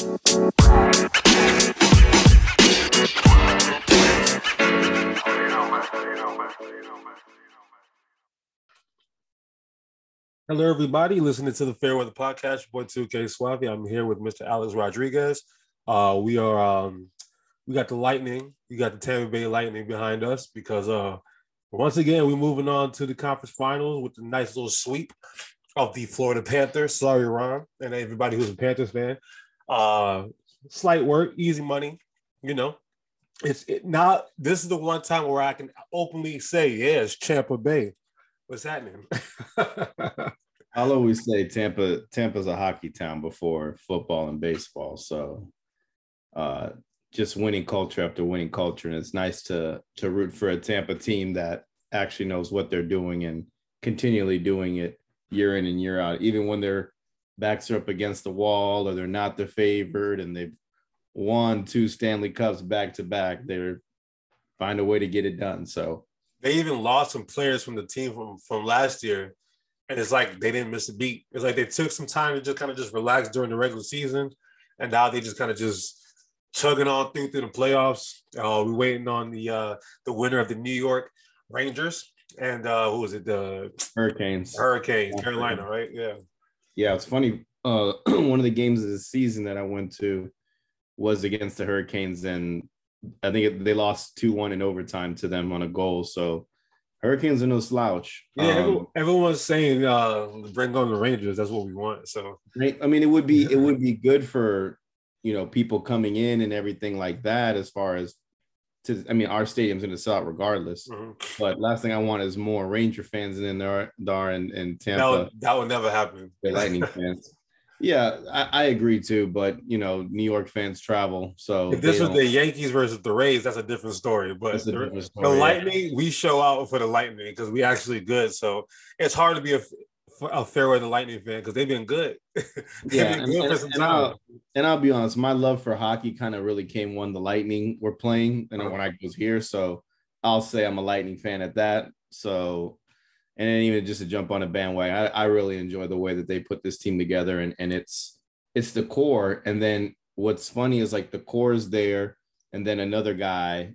Hello, everybody. Listening to the Fairweather Podcast, boy 2K Suave. I'm here with Mr. Alex Rodriguez. Uh, we are um, we got the Lightning, we got the Tampa Bay Lightning behind us because uh, once again we're moving on to the conference finals with a nice little sweep of the Florida Panthers. Sorry, Ron, and everybody who's a Panthers fan. Uh, slight work, easy money. You know, it's it, now. This is the one time where I can openly say, "Yeah, it's Tampa Bay." What's happening? I'll always say Tampa. Tampa's a hockey town before football and baseball. So, uh, just winning culture after winning culture, and it's nice to to root for a Tampa team that actually knows what they're doing and continually doing it year in and year out, even when their backs are up against the wall or they're not the favorite and they've won two Stanley Cups back to back. They're find a way to get it done. So they even lost some players from the team from from last year, and it's like they didn't miss a beat. It's like they took some time to just kind of just relax during the regular season, and now they just kind of just chugging on through through the playoffs. Uh, we're waiting on the uh, the winner of the New York Rangers and uh, who was it? The Hurricanes. Hurricanes, Carolina, right? Yeah. Yeah, it's funny. Uh, one of the games of the season that I went to was against the Hurricanes, and I think they lost 2 1 in overtime to them on a goal. So Hurricanes are no slouch. Yeah, um, everyone, everyone's saying uh, bring on the Rangers. That's what we want. So I mean, it would be it would be good for you know people coming in and everything like that. As far as to, I mean, our stadium's going to sell out regardless. Mm-hmm. But last thing I want is more Ranger fans than there are in, in Tampa. That would, that would never happen. The Lightning fans. Yeah, I, I, agree too. But you know, New York fans travel, so if this was the Yankees versus the Rays, that's a different story. But the, different story, the, Lightning, yeah. we show out for the Lightning because we actually good. So it's hard to be a a fairway, the Lightning fan because they've been good. they've yeah, been good and, and, and, I'll, and, I'll, be honest, my love for hockey kind of really came when the Lightning were playing and uh-huh. when I was here. So I'll say I'm a Lightning fan at that. So and then even just to jump on a bandwagon, I, I really enjoy the way that they put this team together and, and it's it's the core. And then what's funny is like the core is there, and then another guy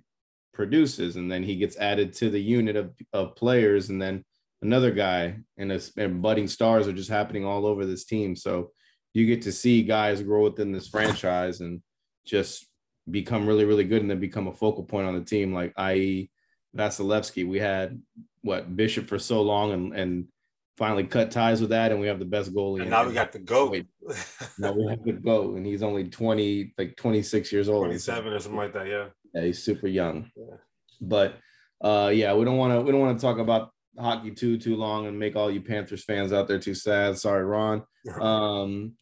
produces, and then he gets added to the unit of, of players, and then another guy and, a, and budding stars are just happening all over this team. So you get to see guys grow within this franchise and just become really, really good and then become a focal point on the team, like i.e. Vasilevskiy. We had what Bishop for so long and and finally cut ties with that, and we have the best goalie. And now we got the goat. now we have the goat, and he's only twenty, like twenty six years old, twenty seven or something like that. Yeah. Yeah, he's super young. Yeah. But uh, yeah, we don't want to we don't want to talk about hockey too too long and make all you Panthers fans out there too sad. Sorry, Ron. Um,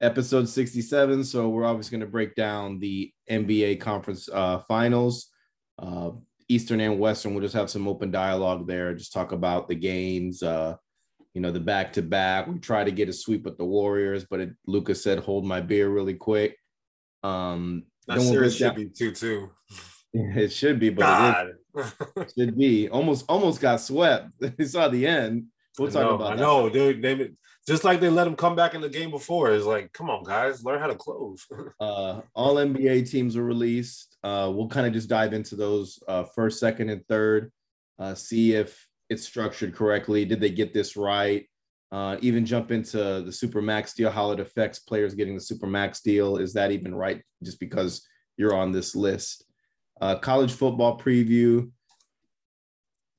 episode 67. So we're obviously going to break down the NBA conference uh, finals, uh, Eastern and Western. We'll just have some open dialogue there. Just talk about the games, uh, you know, the back to back. We try to get a sweep with the Warriors, but it, Lucas said, "Hold my beer really quick." Um, that we'll should down. be two two. It should be, but God. it should be almost almost got swept. we saw the end. We'll talk know, about. I know, dude. They just like they let him come back in the game before. It's like, come on, guys, learn how to close. uh, all NBA teams were released. Uh, we'll kind of just dive into those uh, first, second, and third. Uh, see if it's structured correctly. Did they get this right? Uh, even jump into the super max deal, how it affects players getting the super max deal. Is that even right? Just because you're on this list uh, college football preview.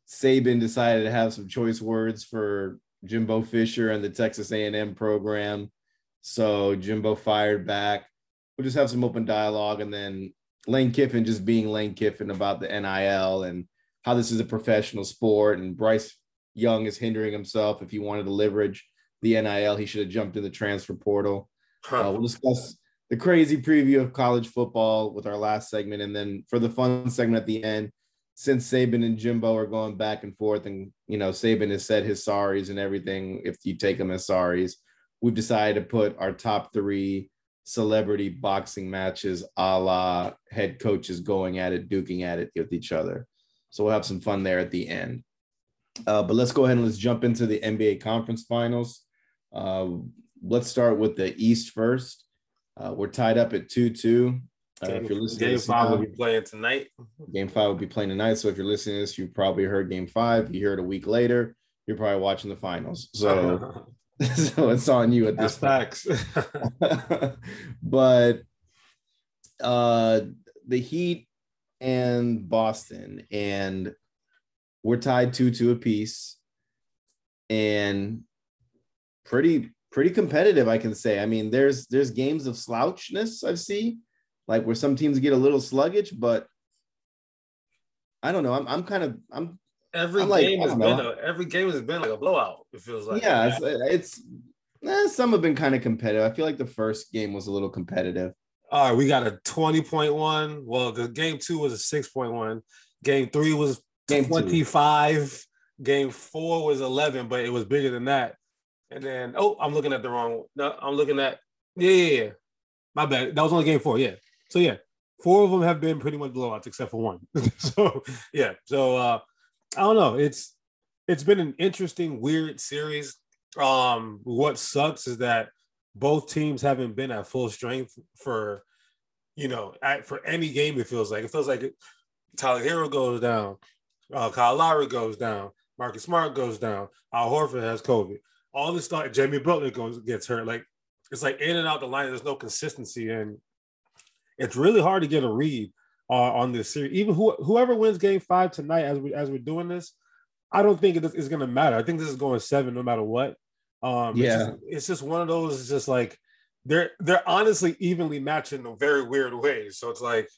Saban decided to have some choice words for Jimbo Fisher and the Texas A&M program. So Jimbo fired back. We'll just have some open dialogue and then Lane Kiffin just being Lane Kiffin about the NIL and how this is a professional sport. And Bryce Young is hindering himself. If he wanted to leverage the NIL, he should have jumped in the transfer portal. Huh. Uh, we'll discuss the crazy preview of college football with our last segment. And then for the fun segment at the end, since Saban and Jimbo are going back and forth, and you know, Saban has said his sorries and everything, if you take them as sorries, we've decided to put our top three celebrity boxing matches a la head coaches going at it, duking at it with each other. So we'll have some fun there at the end. Uh, but let's go ahead and let's jump into the NBA conference finals. Uh, let's start with the East first. Uh, we're tied up at 2 2. Uh, if you're listening game to five will be playing tonight. game five will be playing tonight. So if you're listening to this, you probably heard game five. You hear it a week later, you're probably watching the finals. So, so it's on you at that's this facts. but uh the Heat and Boston, and we're tied two to a piece, and pretty pretty competitive, I can say. I mean, there's there's games of slouchness I've seen, like where some teams get a little sluggish, but I don't know. I'm I'm kind of I'm every I'm like, game I has been a, every game has been like a blowout. It feels like yeah, it's, it's eh, some have been kind of competitive. I feel like the first game was a little competitive. All right, we got a 20.1. Well, the game two was a 6.1. Game three was Game two. 25. Game four was 11, but it was bigger than that. And then, oh, I'm looking at the wrong. No, I'm looking at, yeah, yeah, yeah. My bad. That was only game four. Yeah. So, yeah, four of them have been pretty much blowouts except for one. so, yeah. So, uh, I don't know. It's, it's been an interesting, weird series. Um, what sucks is that both teams haven't been at full strength for, you know, at, for any game. It feels like it feels like Tyler Herro goes down, uh, Kyle Lowry goes down, Marcus Smart goes down, Al Horford has COVID. All this stuff, Jimmy Butler goes gets hurt. Like it's like in and out the line. There's no consistency, and it's really hard to get a read uh, on this series. Even who, whoever wins Game Five tonight, as we as we're doing this, I don't think it is going to matter. I think this is going seven no matter what. Um, Yeah. it's just, it's just one of those. It's just like they're they're honestly evenly matched in a very weird way. So it's like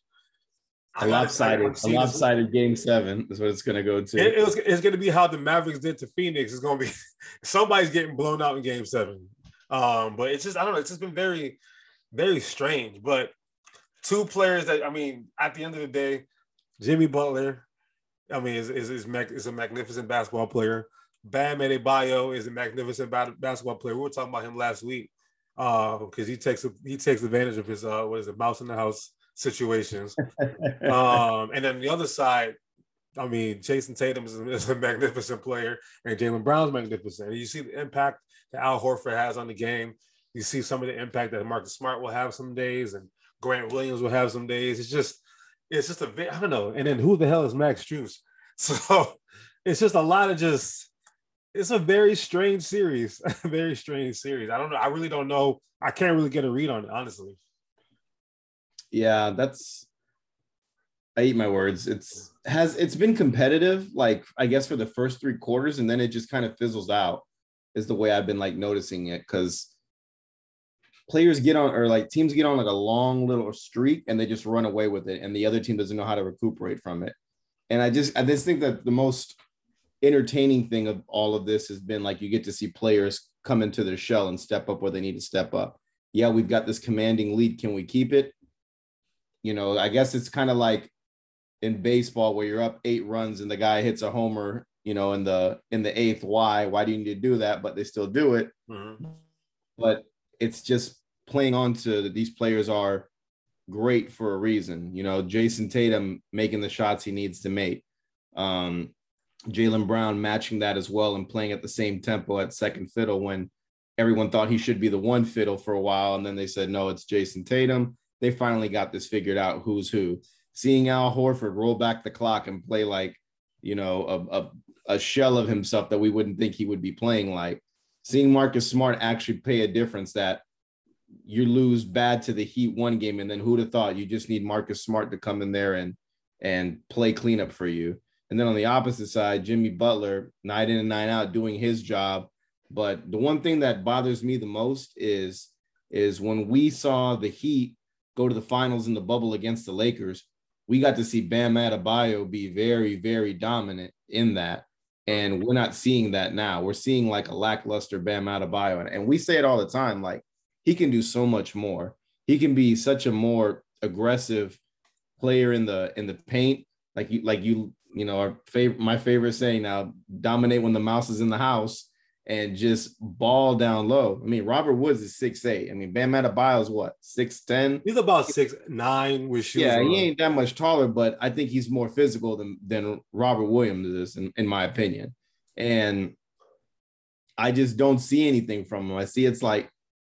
A lopsided, a lopsided game seven is what it's gonna go to. It, it was, it's going to be how the Mavericks did to Phoenix. It's going to be somebody's getting blown out in Game Seven. Um, but it's just I don't know. It's just been very, very strange. But two players that I mean, at the end of the day, Jimmy Butler, I mean, is is is, mag- is a magnificent basketball player. Bam Adebayo is a magnificent ba- basketball player. We were talking about him last week because he takes he takes advantage of his uh what is it mouse in the house situations. um, and then the other side, I mean, Jayson Tatum is a, is a magnificent player, and Jaylen Brown's magnificent. And you see the impact that Al Horford has on the game. You see some of the impact that Marcus Smart will have some days, and Grant Williams will have some days. It's just, it's just a bit, I don't know. And then who the hell is Max Juice? So it's just a lot of just. It's a very strange series, very strange series. I don't know. I really don't know. I can't really get a read on it, honestly. Yeah, that's I eat my words. It's has it's been competitive, like I guess for the first three quarters, and then it just kind of fizzles out, is the way I've been like noticing it because players get on or like teams get on like a long little streak and they just run away with it, and the other team doesn't know how to recuperate from it. And I just I just think that the most entertaining thing of all of this has been like you get to see players come into their shell and step up where they need to step up. Yeah, we've got this commanding lead. Can we keep it? You know, I guess it's kind of like in baseball where you're up eight runs and the guy hits a homer, you know, in the in the eighth. Why? Why do you need to do that? But they still do it. Mhm. But it's just playing on to that these players are great for a reason. You know, Jayson Tatum making the shots he needs to make. Um, Jaylen Brown matching that as well and playing at the same tempo at second fiddle when everyone thought he should be the one fiddle for a while. And then they said, no, it's Jayson Tatum. They finally got this figured out who's who. Seeing Al Horford roll back the clock and play like, you know, a, a, a shell of himself that we wouldn't think he would be playing like. Seeing Marcus Smart actually pay a difference that you lose bad to the Heat one game, and then who'd have thought you just need Marcus Smart to come in there and and play cleanup for you. And then on the opposite side, Jimmy Butler, night in and night out, doing his job. But the one thing that bothers me the most is is when we saw the Heat go to the finals in the bubble against the Lakers, we got to see Bam Adebayo be very, very dominant in that. And we're not seeing that now. We're seeing like a lackluster Bam Adebayo. And- And we say it all the time, like he can do so much more. He can be such a more aggressive player in the in the paint. Like you, like you, you know, our favorite my favorite saying now, dominate when the mouse is in the house and just ball down low. I mean, Robert Woods is six eight. I mean, Bam Adebayo is what, 6'10? He's about six nine with shoes. Yeah, on. he ain't that much taller, but I think he's more physical than than Robert Williams is, in, in my opinion. And I just don't see anything from him. I see it's like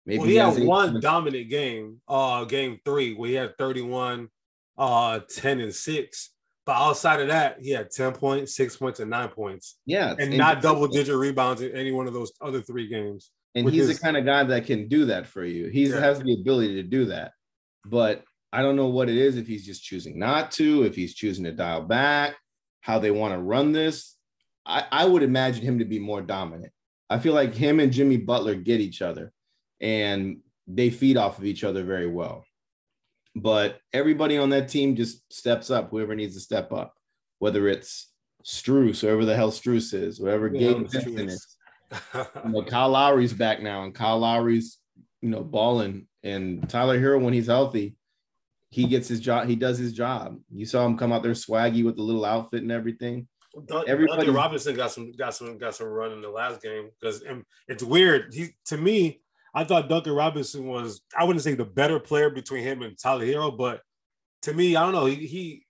Maybe well, he, he had one dominant game, uh, game three, where he had 31, uh, 10 and 6. But outside of that, he had 10 points, six points, and nine points. Yeah. And not double digit rebounds in any one of those other three games. And he's his... the kind of guy that can do that for you. He yeah. has the ability to do that. But I don't know what it is if he's just choosing not to, if he's choosing to dial back, how they want to run this. I, I would imagine him to be more dominant. I feel like him and Jimmy Butler get each other and they feed off of each other very well. But everybody on that team just steps up, whoever needs to step up, whether it's Strus, whoever the hell Strus is, whoever yeah, Gabe is. you know, Kyle Lowry's back now, and Kyle Lowry's, you know, balling. And Tyler Herro, when he's healthy, he gets his job. He does his job. You saw him come out there swaggy with the little outfit and everything. Everybody Robinson got some got some got some run in the last game because it's weird. He to me, I thought Duncan Robinson was I wouldn't say the better player between him and Tyler Herro, but to me, I don't know. He, he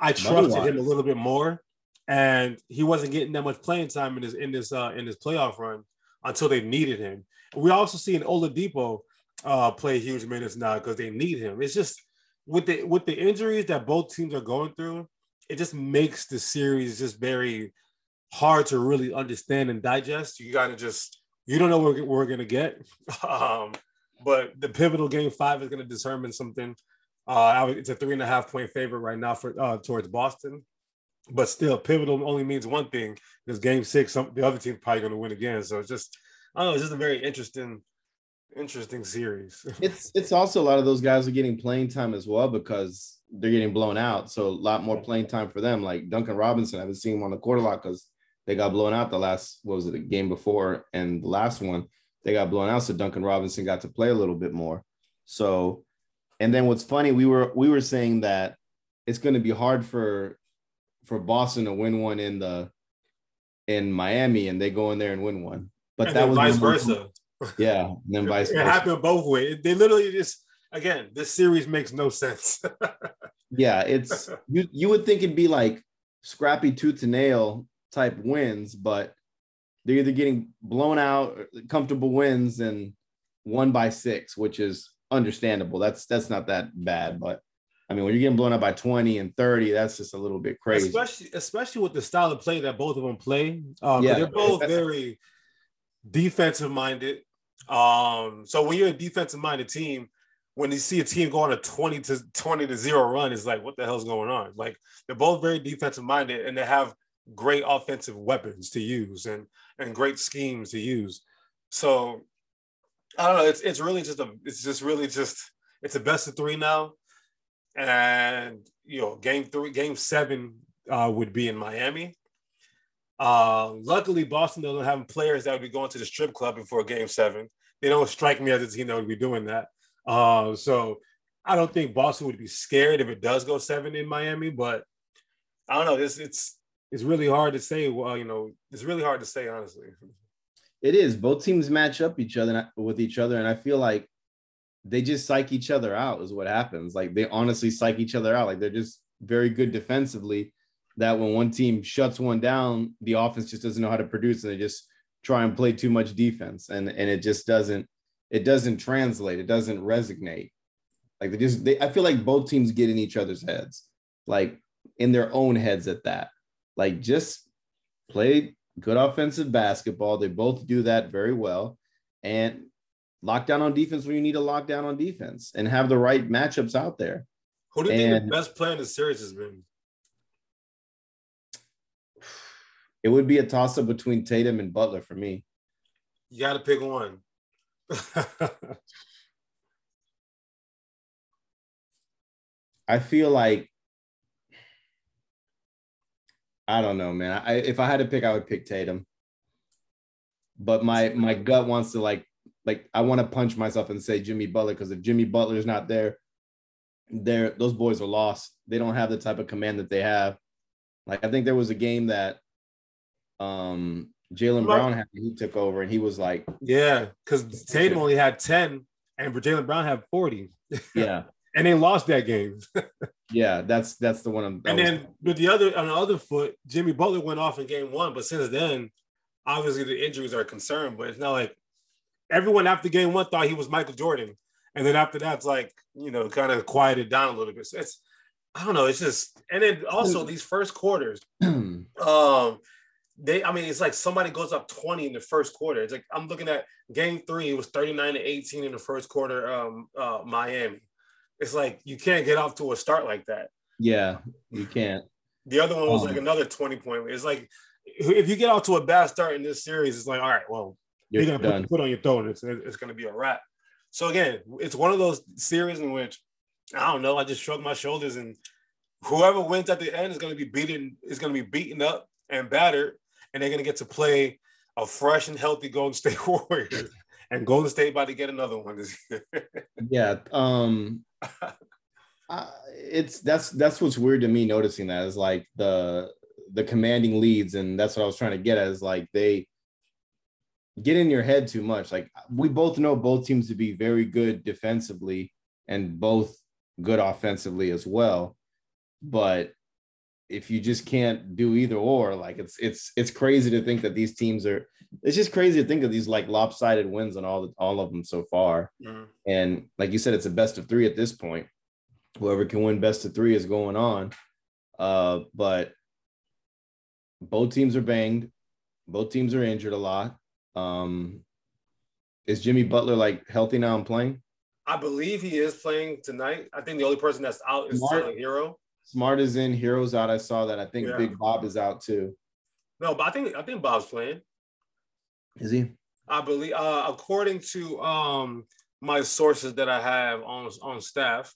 I trusted him a little bit more, and he wasn't getting that much playing time in this in this uh, in this playoff run until they needed him. We also see an Oladipo uh, play huge minutes now because they need him. It's just with the with the injuries that both teams are going through, it just makes the series just very hard to really understand and digest. You got to just you don't know what we're going to get. Um, but the pivotal game five is going to determine something. Uh, it's a three and a half point favorite right now for uh, towards Boston, but still, pivotal only means one thing: because game six, some, the other team's probably going to win again. So it's just, I don't know, it's just a very interesting interesting series. it's it's also a lot of those guys are getting playing time as well because they're getting blown out. So a lot more playing time for them. Like Duncan Robinson, I haven't seen him on the court a lot because they got blown out the last what was it the game before and the last one they got blown out. So Duncan Robinson got to play a little bit more. So and then what's funny, we were we were saying that it's going to be hard for for Boston to win one in the in Miami and they go in there and win one. But and that was vice versa. Yeah, and then vice it versa. happened both ways. They literally just again, this series makes no sense. yeah, it's you. You would think it'd be like scrappy tooth to nail type wins, but they're either getting blown out, comfortable wins, and one by six, which is understandable. That's that's not that bad, but I mean, when you're getting blown out by 20 and 30, that's just a little bit crazy. Especially, especially with the style of play that both of them play. Um, yeah, they're both very defensive minded. Um, so when you're a defensive minded team, when you see a team go on a 20 to 20 to 0 run, it's like, what the hell's going on? Like they're both very defensive minded and they have great offensive weapons to use and and great schemes to use. So I don't know. It's it's really just a it's just really just it's a best of three now. And you know, game three, game seven uh, would be in Miami. Uh, luckily, Boston doesn't have players that would be going to the strip club before Game Seven. They don't strike me as a team that would be doing that. Uh, so I don't think Boston would be scared if it does go seven in Miami. But I don't know. It's it's it's really hard to say. Well, you know, it's really hard to say honestly. It is. Both teams match up each other with each other, and I feel like they just psych each other out. Is what happens. Like they honestly psych each other out. Like they're just very good defensively that when one team shuts one down, the offense just doesn't know how to produce and they just try and play too much defense. And, and it just doesn't, it doesn't translate. It doesn't resonate. Like they just, they, I feel like both teams get in each other's heads, like in their own heads at that. Like just play good offensive basketball. They both do that very well. And lock down on defense when you need to lock down on defense and have the right matchups out there. Who do you and, think the best player in the series has been? It would be a toss up between Tatum and Butler for me. You got to pick one. I feel like I don't know, man. I, if I had to pick, I would pick Tatum. But my my gut wants to like like I want to punch myself and say Jimmy Butler because if Jimmy Butler is not there, there those boys are lost. They don't have the type of command that they have. Like I think there was a game that um Jaylen Brown had he took over and he was like yeah because Tatum only had 10 and for Jaylen Brown had 40 yeah and they lost that game yeah that's that's the one I'm, and then with the other on the other foot Jimmy Butler went off in game one but since then obviously the injuries are a concern but it's not like everyone after game one thought he was Michael Jordan, and then after that, it's like you know, kind of quieted down a little bit. So it's I don't know. It's just and then also these first quarters, um, they I mean it's like somebody goes up 20 in the first quarter. It's like I'm looking at game three, it was 39 to 18 in the first quarter, um, uh, Miami. It's like you can't get off to a start like that. Yeah, you can't. The other one was um, like another 20 point. It's like if you get off to a bad start in this series, it's like, all right, well, you're, you're gonna put, put, on your throat and it's, it's gonna be a wrap. So again, it's one of those series in which I don't know, I just shrug my shoulders and whoever wins at the end is gonna be beaten, is gonna be beaten up and battered, and they're gonna get to play a fresh and healthy Golden State Warriors. and Golden State about to get another one this year. yeah. Um uh, it's that's that's what's weird to me noticing that is like the the commanding leads and that's what I was trying to get at is like they get in your head too much. Like we both know both teams to be very good defensively and both good offensively as well. But if you just can't do either or like it's it's it's crazy to think that these teams are it's just crazy to think of these like lopsided wins on all the, all of them so far mm-hmm. and like you said it's a best of 3 at this point whoever can win best of three is going on. Uh, but both teams are banged. Both teams are injured a lot. Um, is Jimmy Butler like healthy now and playing? I believe he is playing tonight. I think the only person that's out is Smart, Herro. Smart is in, Herro's out. I saw that. I think yeah. Big Bob is out too. No, but I think I think Bob's playing. Is he? I believe, uh, according to um, my sources that I have on on staff,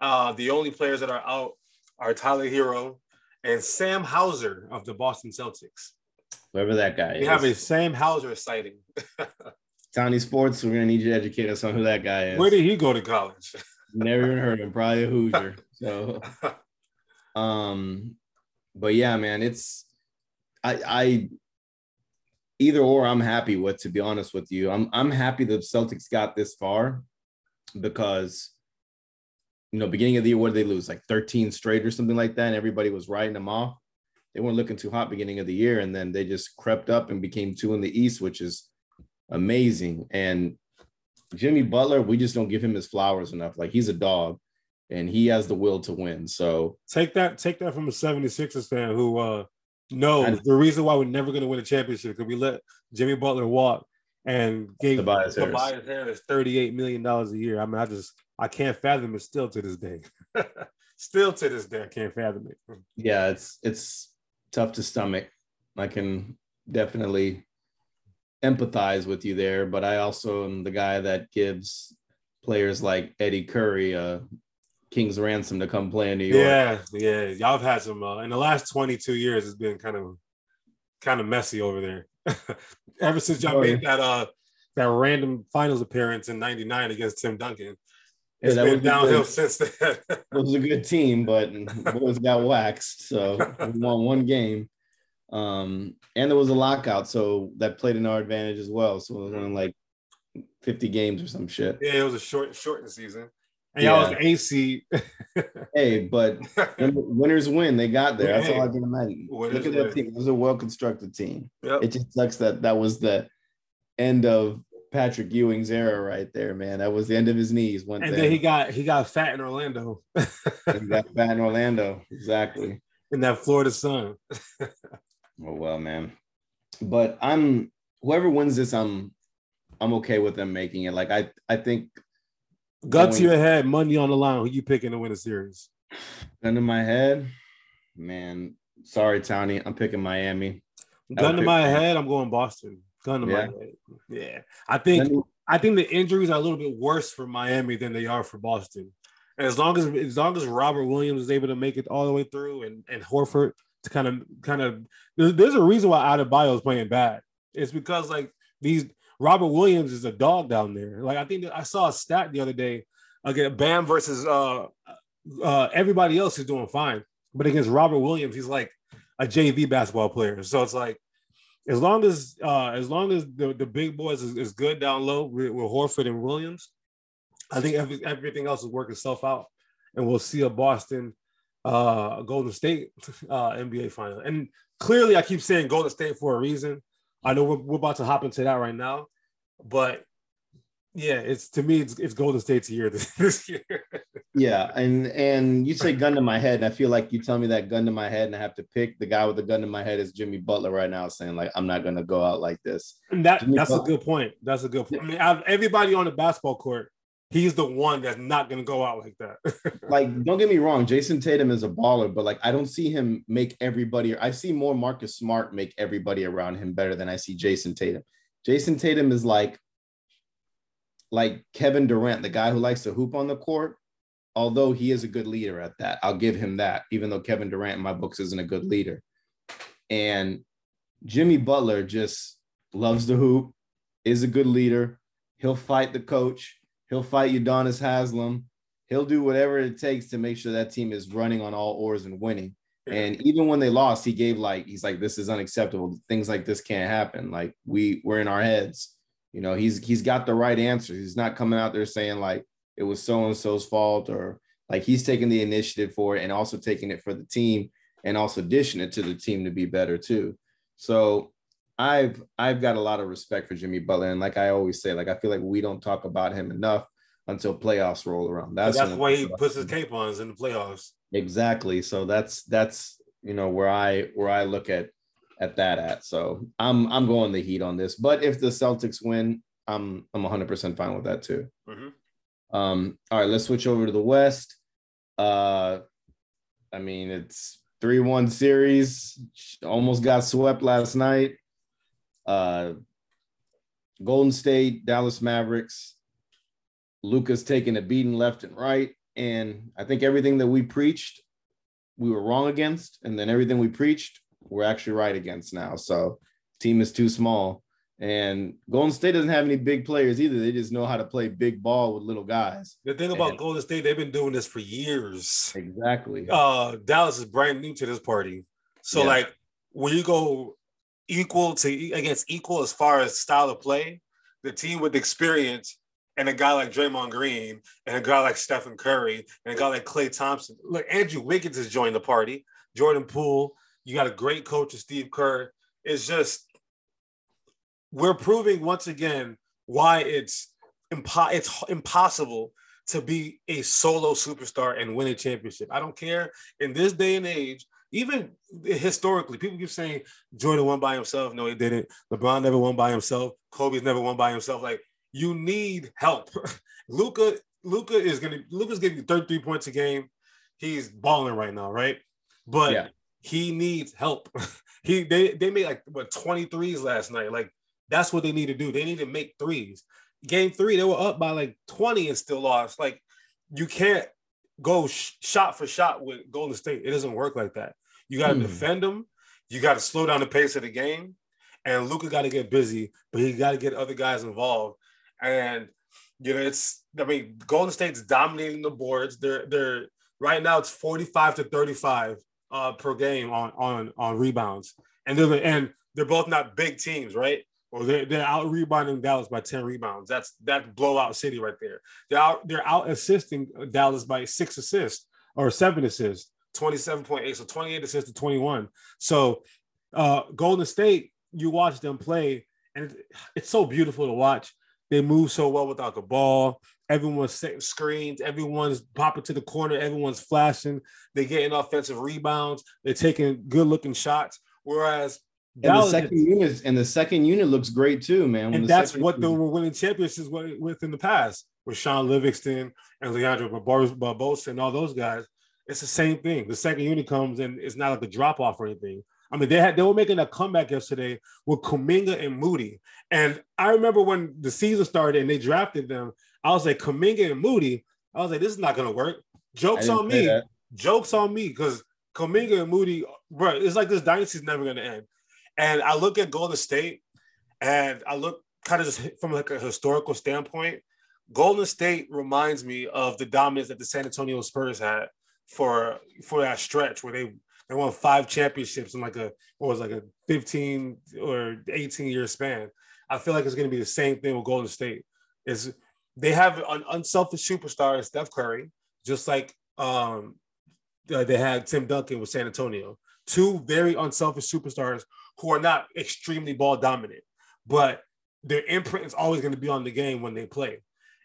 uh, the only players that are out are Tyler Herro and Sam Hauser of the Boston Celtics. Whoever that guy we is. We have a Sam Hauser sighting. Townie Sports, we're gonna need you to educate us on who that guy is. Where did he go to college? Never even heard of him. Probably a Hoosier. So, um, but yeah, man, it's I I either or I'm happy with. To be honest with you, I'm I'm happy the Celtics got this far because you know, beginning of the year, what did they lose? Like 13 straight or something like that. And everybody was writing them off. They weren't looking too hot beginning of the year. And then they just crept up and became two in the East, which is amazing. And Jimmy Butler, we just don't give him his flowers enough. Like he's a dog and he has the will to win. So take that, take that from a 76ers fan who uh knows the reason why we're never going to win a championship because we let Jimmy Butler walk and gave Tobias, Tobias Harris $38 million a year. I mean, I just I can't fathom it still to this day. still to this day, I can't fathom it. Yeah, it's it's tough to stomach. I can definitely empathize with you there, but I also am the guy that gives players like Eddie Curry a king's ransom to come play in New York. Yeah, yeah. Y'all have had some uh, in the last 22 years. It's been kind of kind of messy over there. Ever since y'all made that uh that random finals appearance in '99 against Tim Duncan. It's yeah, been downhill good, since then. it was a good team, but boys got waxed. So we won one game. Um, and there was a lockout, so that played in our advantage as well. So it was only like 50 games or some shit. Yeah, it was a short shortened season. And yeah. y'all was AC. hey, but winners win. They got there. That's hey, all I can imagine. Look at that team. It was a well constructed team. Yep. It just sucks that that was the end of Patrick Ewing's era right there, man. That was the end of his knees. One and thing. then he got he got fat in Orlando. he got fat in Orlando, exactly. In that Florida sun. oh well, man. But I'm whoever wins this, I'm I'm okay with them making it. Like I I think gun to your head, money on the line. Who you picking to win a series? Gun to my head, man. Sorry, Tony. I'm picking Miami. Gun to my head, I'm going Boston. Gun to yeah. my head. Yeah. I think I think the injuries are a little bit worse for Miami than they are for Boston. And as long as as long as Robert Williams is able to make it all the way through and, and Horford to kind of kind of there's, there's a reason why Adebayo is playing bad. It's because like these Robert Williams is a dog down there. Like I think I saw a stat the other day against Bam versus uh uh everybody else is doing fine. But against Robert Williams, he's like a JV basketball player. So it's like as long as uh, as long as the, the big boys is, is good down low with, with, Horford and Williams, I think every, everything else will work itself out, and we'll see a Boston, uh, Golden State uh, NBA final. And clearly, I keep saying Golden State for a reason. I know we're, we're about to hop into that right now, but Yeah, it's to me, it's, it's Golden State's year this, this year. yeah, and and you say gun to my head, and I feel like you tell me that gun to my head, and I have to pick the guy with the gun to my head is Jimmy Butler right now, saying like I'm not gonna go out like this. And that Jimmy that's Butler. a good point. That's a good point. I mean, everybody on the basketball court, he's the one that's not gonna go out like that. like, don't get me wrong, Jayson Tatum is a baller, but like I don't see him make everybody. I see more Marcus Smart make everybody around him better than I see Jayson Tatum. Jayson Tatum is like like Kevin Durant, the guy who likes to hoop on the court, although he is a good leader at that. I'll give him that, even though Kevin Durant in my books isn't a good leader. And Jimmy Butler just loves the hoop, is a good leader. He'll fight the coach. He'll fight Udonis Haslem. He'll do whatever it takes to make sure that team is running on all oars and winning. And even when they lost, he gave like he's like, this is unacceptable. Things like this can't happen. Like we we're in our heads. You know, he's he's got the right answers. He's not coming out there saying like it was so and so's fault or like he's taking the initiative for it and also taking it for the team and also dishing it to the team to be better too. So I've I've got a lot of respect for Jimmy Butler and like I always say, like I feel like we don't talk about him enough until playoffs roll around. That's, that's why he puts his cape on in the playoffs. Exactly. So that's that's you know where I where I look at at that at. So I'm I'm going the Heat on this. But if the Celtics win, I'm I'm 100 percent fine with that too. Mm-hmm. Um, all right, let's switch over to the West. Uh, I mean, it's three one series. Almost got swept last night. Uh, Golden State, Dallas Mavericks. Luka's taking a beating left and right, and I think everything that we preached, we were wrong against, and then everything we preached, we're actually right against now. So team is too small. And Golden State doesn't have any big players either. They just know how to play big ball with little guys. The thing about and, Golden State, they've been doing this for years. Exactly. Uh, Dallas is brand new to this party. So yeah. like when you go equal to against equal as far as style of play, the team with experience and a guy like Draymond Green and a guy like Stephen Curry and a guy like Klay Thompson, Look, Andrew Wiggins has joined the party, Jordan Poole, you got a great coach, Steve Kerr. It's just we're proving once again why it's impo- it's impossible to be a solo superstar and win a championship. I don't care in this day and age. Even historically, people keep saying Jordan won by himself. No, he didn't. LeBron never won by himself. Kobe's never won by himself. Like you need help. Luka, Luka is gonna Luka's getting 33 points a game. He's balling right now, right? But yeah he needs help. he they they made like what 23s last night. Like that's what they need to do. They need to make threes. Game three, they were up by like 20 and still lost. Like you can't go sh- shot for shot with Golden State. It doesn't work like that. You got to mm. defend them. You got to slow down the pace of the game. And Luka got to get busy, but he got to get other guys involved. And you know, it's I mean, Golden State's dominating the boards. They're they're right now it's 45 to 35 uh, per game on on on rebounds, and they're and they're both not big teams, right? Or they're, they're out rebounding Dallas by 10 rebounds. That's that blowout city right there. They're out they're out assisting Dallas by six assists or seven assists, 27.8. So 28 assists to 21. So uh Golden State, you watch them play, and it's so beautiful to watch. They move so well without the ball. Everyone's setting screens. Everyone's popping to the corner. Everyone's flashing. They're getting offensive rebounds. They're taking good looking shots. Whereas and the second unit and the second unit looks great too, man. When and that's what they were winning championships with in the past with Shaun Livingston and Leandro Barbosa and all those guys. It's the same thing. The second unit comes and it's not like a drop off or anything. I mean, they had they were making a comeback yesterday with Kuminga and Moody. And I remember when the season started and they drafted them, I was like, Kuminga and Moody. I was like, this is not gonna work. Jokes on me. Jokes on me, because Kuminga and Moody, bro, it's like this dynasty's never gonna end. And I look at Golden State and I look kind of just from like a historical standpoint. Golden State reminds me of the dominance that the San Antonio Spurs had for for that stretch where they they won five championships in like a what was like a 15 or 18 year span. I feel like it's going to be the same thing with Golden State. Is they have an unselfish superstar, Steph Curry, just like um, they had Tim Duncan with San Antonio. Two very unselfish superstars who are not extremely ball dominant, but their imprint is always going to be on the game when they play.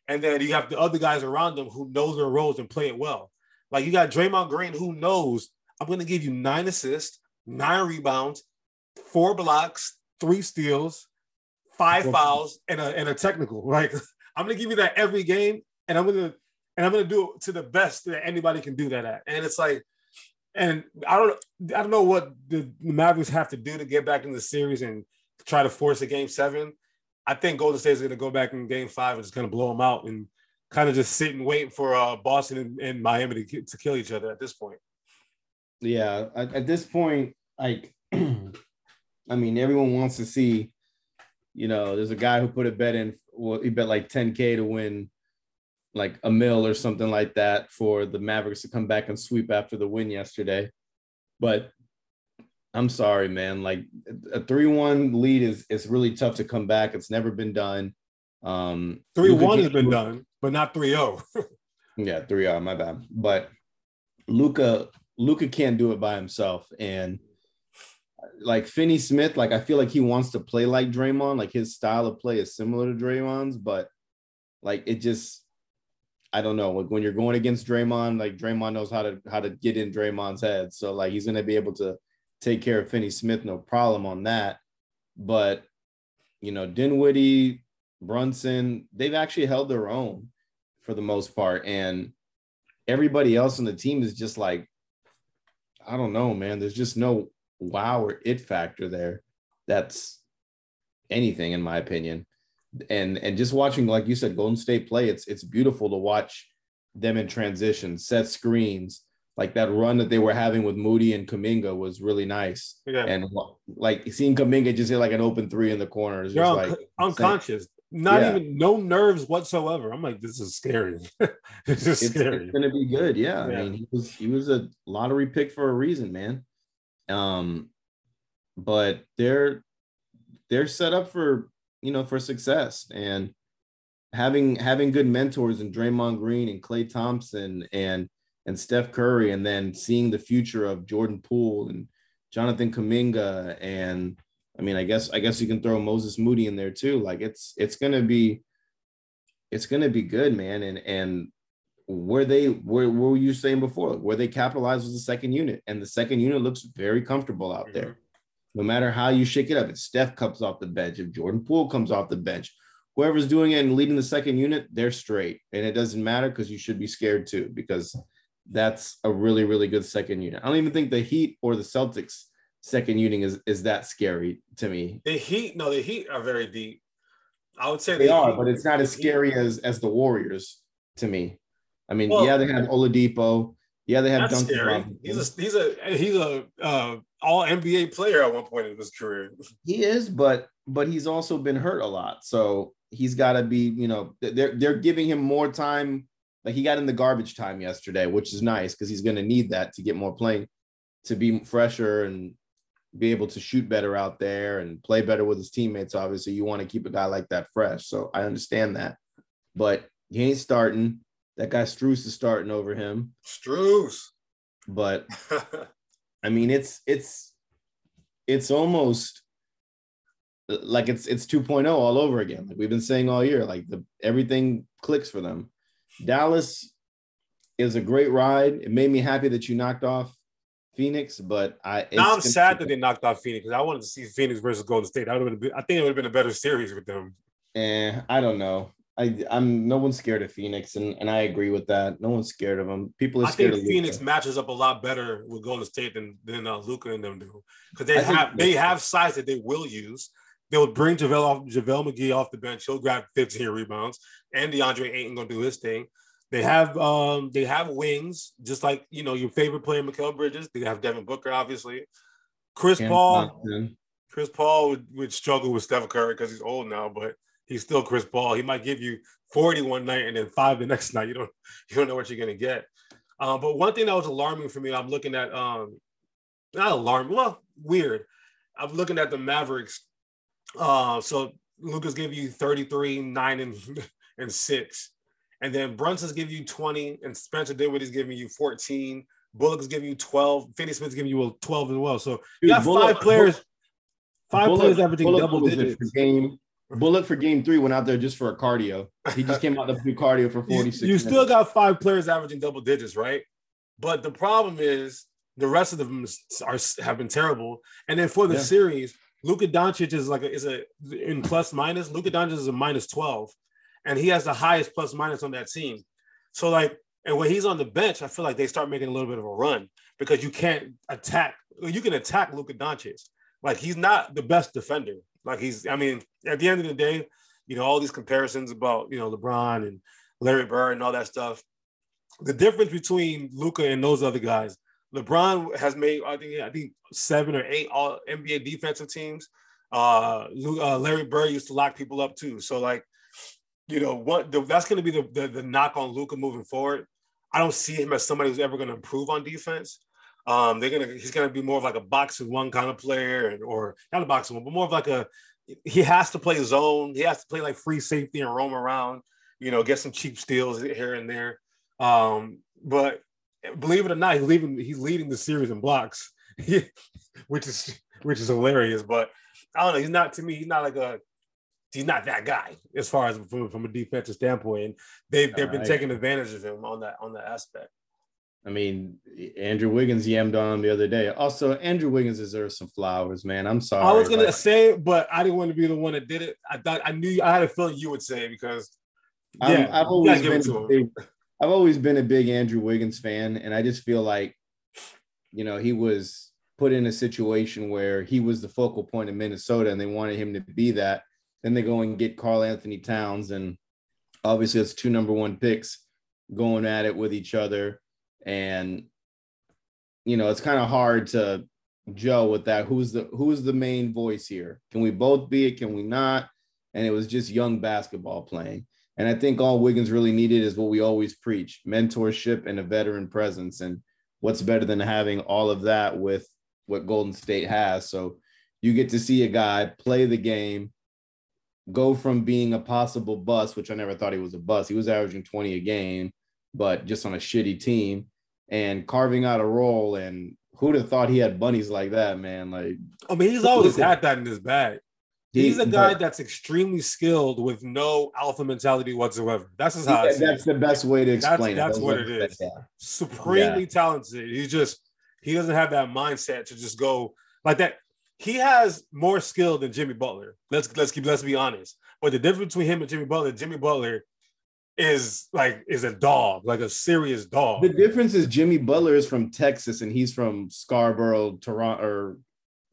And then you have the other guys around them who know their roles and play it well. Like you got Draymond Green who knows I'm going to give you nine assists, nine rebounds, four blocks, three steals, five fouls, and a, and a technical. Like I'm going to give you that every game, and I'm going to and I'm going to do it to the best that anybody can do that at. And it's like, and I don't I don't know what the Mavericks have to do to get back in the series and try to force a game seven. I think Golden State is going to go back in game five and just going to blow them out and kind of just sit and wait for uh, Boston and, and Miami to, to kill each other at this point. Yeah, at, at this point, like, I mean, everyone wants to see, you know, there's a guy who put a bet in, well, he bet like 10K to win like a mill or something like that for the Mavericks to come back and sweep after the win yesterday. But I'm sorry, man. Like a 3-1 lead is is really tough to come back. It's never been done. Um 3-1 has been done, but not 3-0. yeah, 3-0, my bad. But Luka Luka can't do it by himself. And like Finney Smith, like I feel like he wants to play like Draymond, like his style of play is similar to Draymond's, but like it just I don't know. Like when you're going against Draymond, like Draymond knows how to how to get in Draymond's head. So like he's gonna be able to take care of Finney Smith, no problem on that. But you know, Dinwiddie, Brunson, they've actually held their own for the most part. And everybody else on the team is just like, I don't know, man. There's just no wow or it factor there. That's anything, in my opinion and and just watching, like you said, Golden State play, it's it's beautiful to watch them in transition, set screens. Like that run that they were having with Moody and Kuminga was really nice. Yeah. And like seeing Kuminga just hit like an open three in the corner is just un- like unconscious. Not yeah. even no nerves whatsoever. I'm like, this is scary. this is it's, scary. It's gonna be good. Yeah. yeah. I mean, he was he was a lottery pick for a reason, man. Um, but they're they're set up for you know, for success. And having having good mentors and Draymond Green and Klay Thompson and and Steph Curry, and then seeing the future of Jordan Poole and Jonathan Kuminga, and I mean, I guess I guess you can throw Moses Moody in there too. Like it's it's gonna be it's gonna be good, man. And and where they where what were you saying before? Where they capitalized was the second unit, and the second unit looks very comfortable out there. Mm-hmm no matter how you shake it up. If Steph comes off the bench, if Jordan Poole comes off the bench, whoever's doing it and leading the second unit, they're straight. And it doesn't matter because you should be scared too, because that's a really, really good second unit. I don't even think the Heat or the Celtics second unit is, is that scary to me. The Heat, no, the Heat are very deep. I would say they the are, Heat, but it's not as scary as as the Warriors to me. I mean, well, yeah, they have Oladipo. Yeah, they have Duncan. Robinson. He's a he's a he's a uh, all NBA player at one point in his career. He is, but but he's also been hurt a lot. So he's got to be, you know, they're they're giving him more time. Like he got in the garbage time yesterday, which is nice because he's going to need that to get more playing, to be fresher and be able to shoot better out there and play better with his teammates. Obviously, you want to keep a guy like that fresh. So I understand that, but he ain't starting. That guy Strus is starting over him. Strus. But I mean, it's it's it's almost like it's it's 2.0 all over again. Like we've been saying all year, like the everything clicks for them. Dallas is a great ride. It made me happy that you knocked off Phoenix, but I now I'm sad that they knocked off Phoenix because I wanted to see Phoenix versus Golden State. I would have been, I think it would have been a better series with them. Eh, I don't know. I I'm no one's scared of Phoenix, and, and I agree with that. No one's scared of them. People are I scared think of Phoenix Luka. matches up a lot better with Golden State than than uh, Luka and them do because they I have they have size that they will use. They'll bring JaVale off JaVale McGee off the bench. He'll grab 15 rebounds, and DeAndre Ayton gonna do his thing. They have um they have wings, just like you know your favorite player, Mikal Bridges. They have Devin Booker, obviously. Chris Paul. Chris Paul would, would struggle with Steph Curry because he's old now, but he's still Chris Paul. He might give you 40 one night and then five the next night. You don't you don't know what you're gonna get. Um, but one thing that was alarming for me, I'm looking at um not alarming, well, weird. I'm looking at the Mavericks. Uh, so Lucas gave you 33, 9, and, and 6. And then Brunson's giving you 20, and Spencer Dinwiddie's giving you 14. Bullock's giving you 12. Finney Smith's giving you a 12 as well. So you got Bullock, five players, five Bullock, players averaging double digits. Game Bullock for game three went out there just for a cardio. He just came out to do cardio for 46. You, you still got five players averaging double digits, right? But the problem is the rest of them are have been terrible. And then for the yeah. series, Luka Doncic is like a, is a in plus minus. Luka Doncic is a minus 12, and he has the highest plus minus on that team. So like, and when he's on the bench, I feel like they start making a little bit of a run because you can't attack. You can attack Luka Doncic. Like he's not the best defender. Like he's, I mean, at the end of the day, you know, all these comparisons about, you know, LeBron and Larry Bird and all that stuff. The difference between Luka and those other guys, LeBron has made, I think, I think seven or eight all NBA defensive teams. Uh, uh Larry Bird used to lock people up too. So like, you know, what the, that's going to be the, the, the knock on Luka moving forward. I don't see him as somebody who's ever going to improve on defense. Um, they're gonna he's gonna be more of like a box-and-one kind of player, and, or not a box-and-one, but more of like a he has to play zone. He has to play like free safety and roam around. You know, get some cheap steals here and there. Um, but believe it or not, he's leaving. He's leading the series in blocks, which is which is hilarious. But I don't know. He's not to me. He's not like a. He's not that guy as far as from, from a defensive standpoint. And they've they've been taking advantage of him on that on that aspect. I mean, Andrew Wiggins yammed on him the other day. Also, Andrew Wiggins deserves some flowers, man. I'm sorry. I was gonna like, say, but I didn't want to be the one that did it. I thought I knew I had a feeling you would say because yeah, i have always been big, I've always been a big Andrew Wiggins fan, and I just feel like, you know, he was put in a situation where he was the focal point of Minnesota, and they wanted him to be that. Then they go and get Karl Anthony Towns, and obviously it's two number one picks going at it with each other and you know it's kind of hard to Joe with that. Who's the who's the main voice here? Can we both be it? Can we not? And it was just young basketball playing. And I think all Wiggins really needed is what we always preach: mentorship and a veteran presence. And what's better than having all of that with what Golden State has? So you get to see a guy play the game, go from being a possible bust, which I never thought he was a bust. He was averaging 20 a game, but just on a shitty team and carving out a role. And who'd have thought he had bunnies like that, man? Like, I mean, he's always had that in his bag. He's a guy but, that's extremely skilled with no alpha mentality whatsoever. That's yeah, that's the best way to explain that's, it. That's what it is. Yeah. Supremely yeah. talented. He just he doesn't have that mindset to just go like that. He has more skill than Jimmy Butler. Let's let's keep let's be honest. But the difference between him and Jimmy Butler, Jimmy Butler is like is a dog, like a serious dog. The difference is Jimmy Butler is from Texas and he's from Scarborough, Toronto, or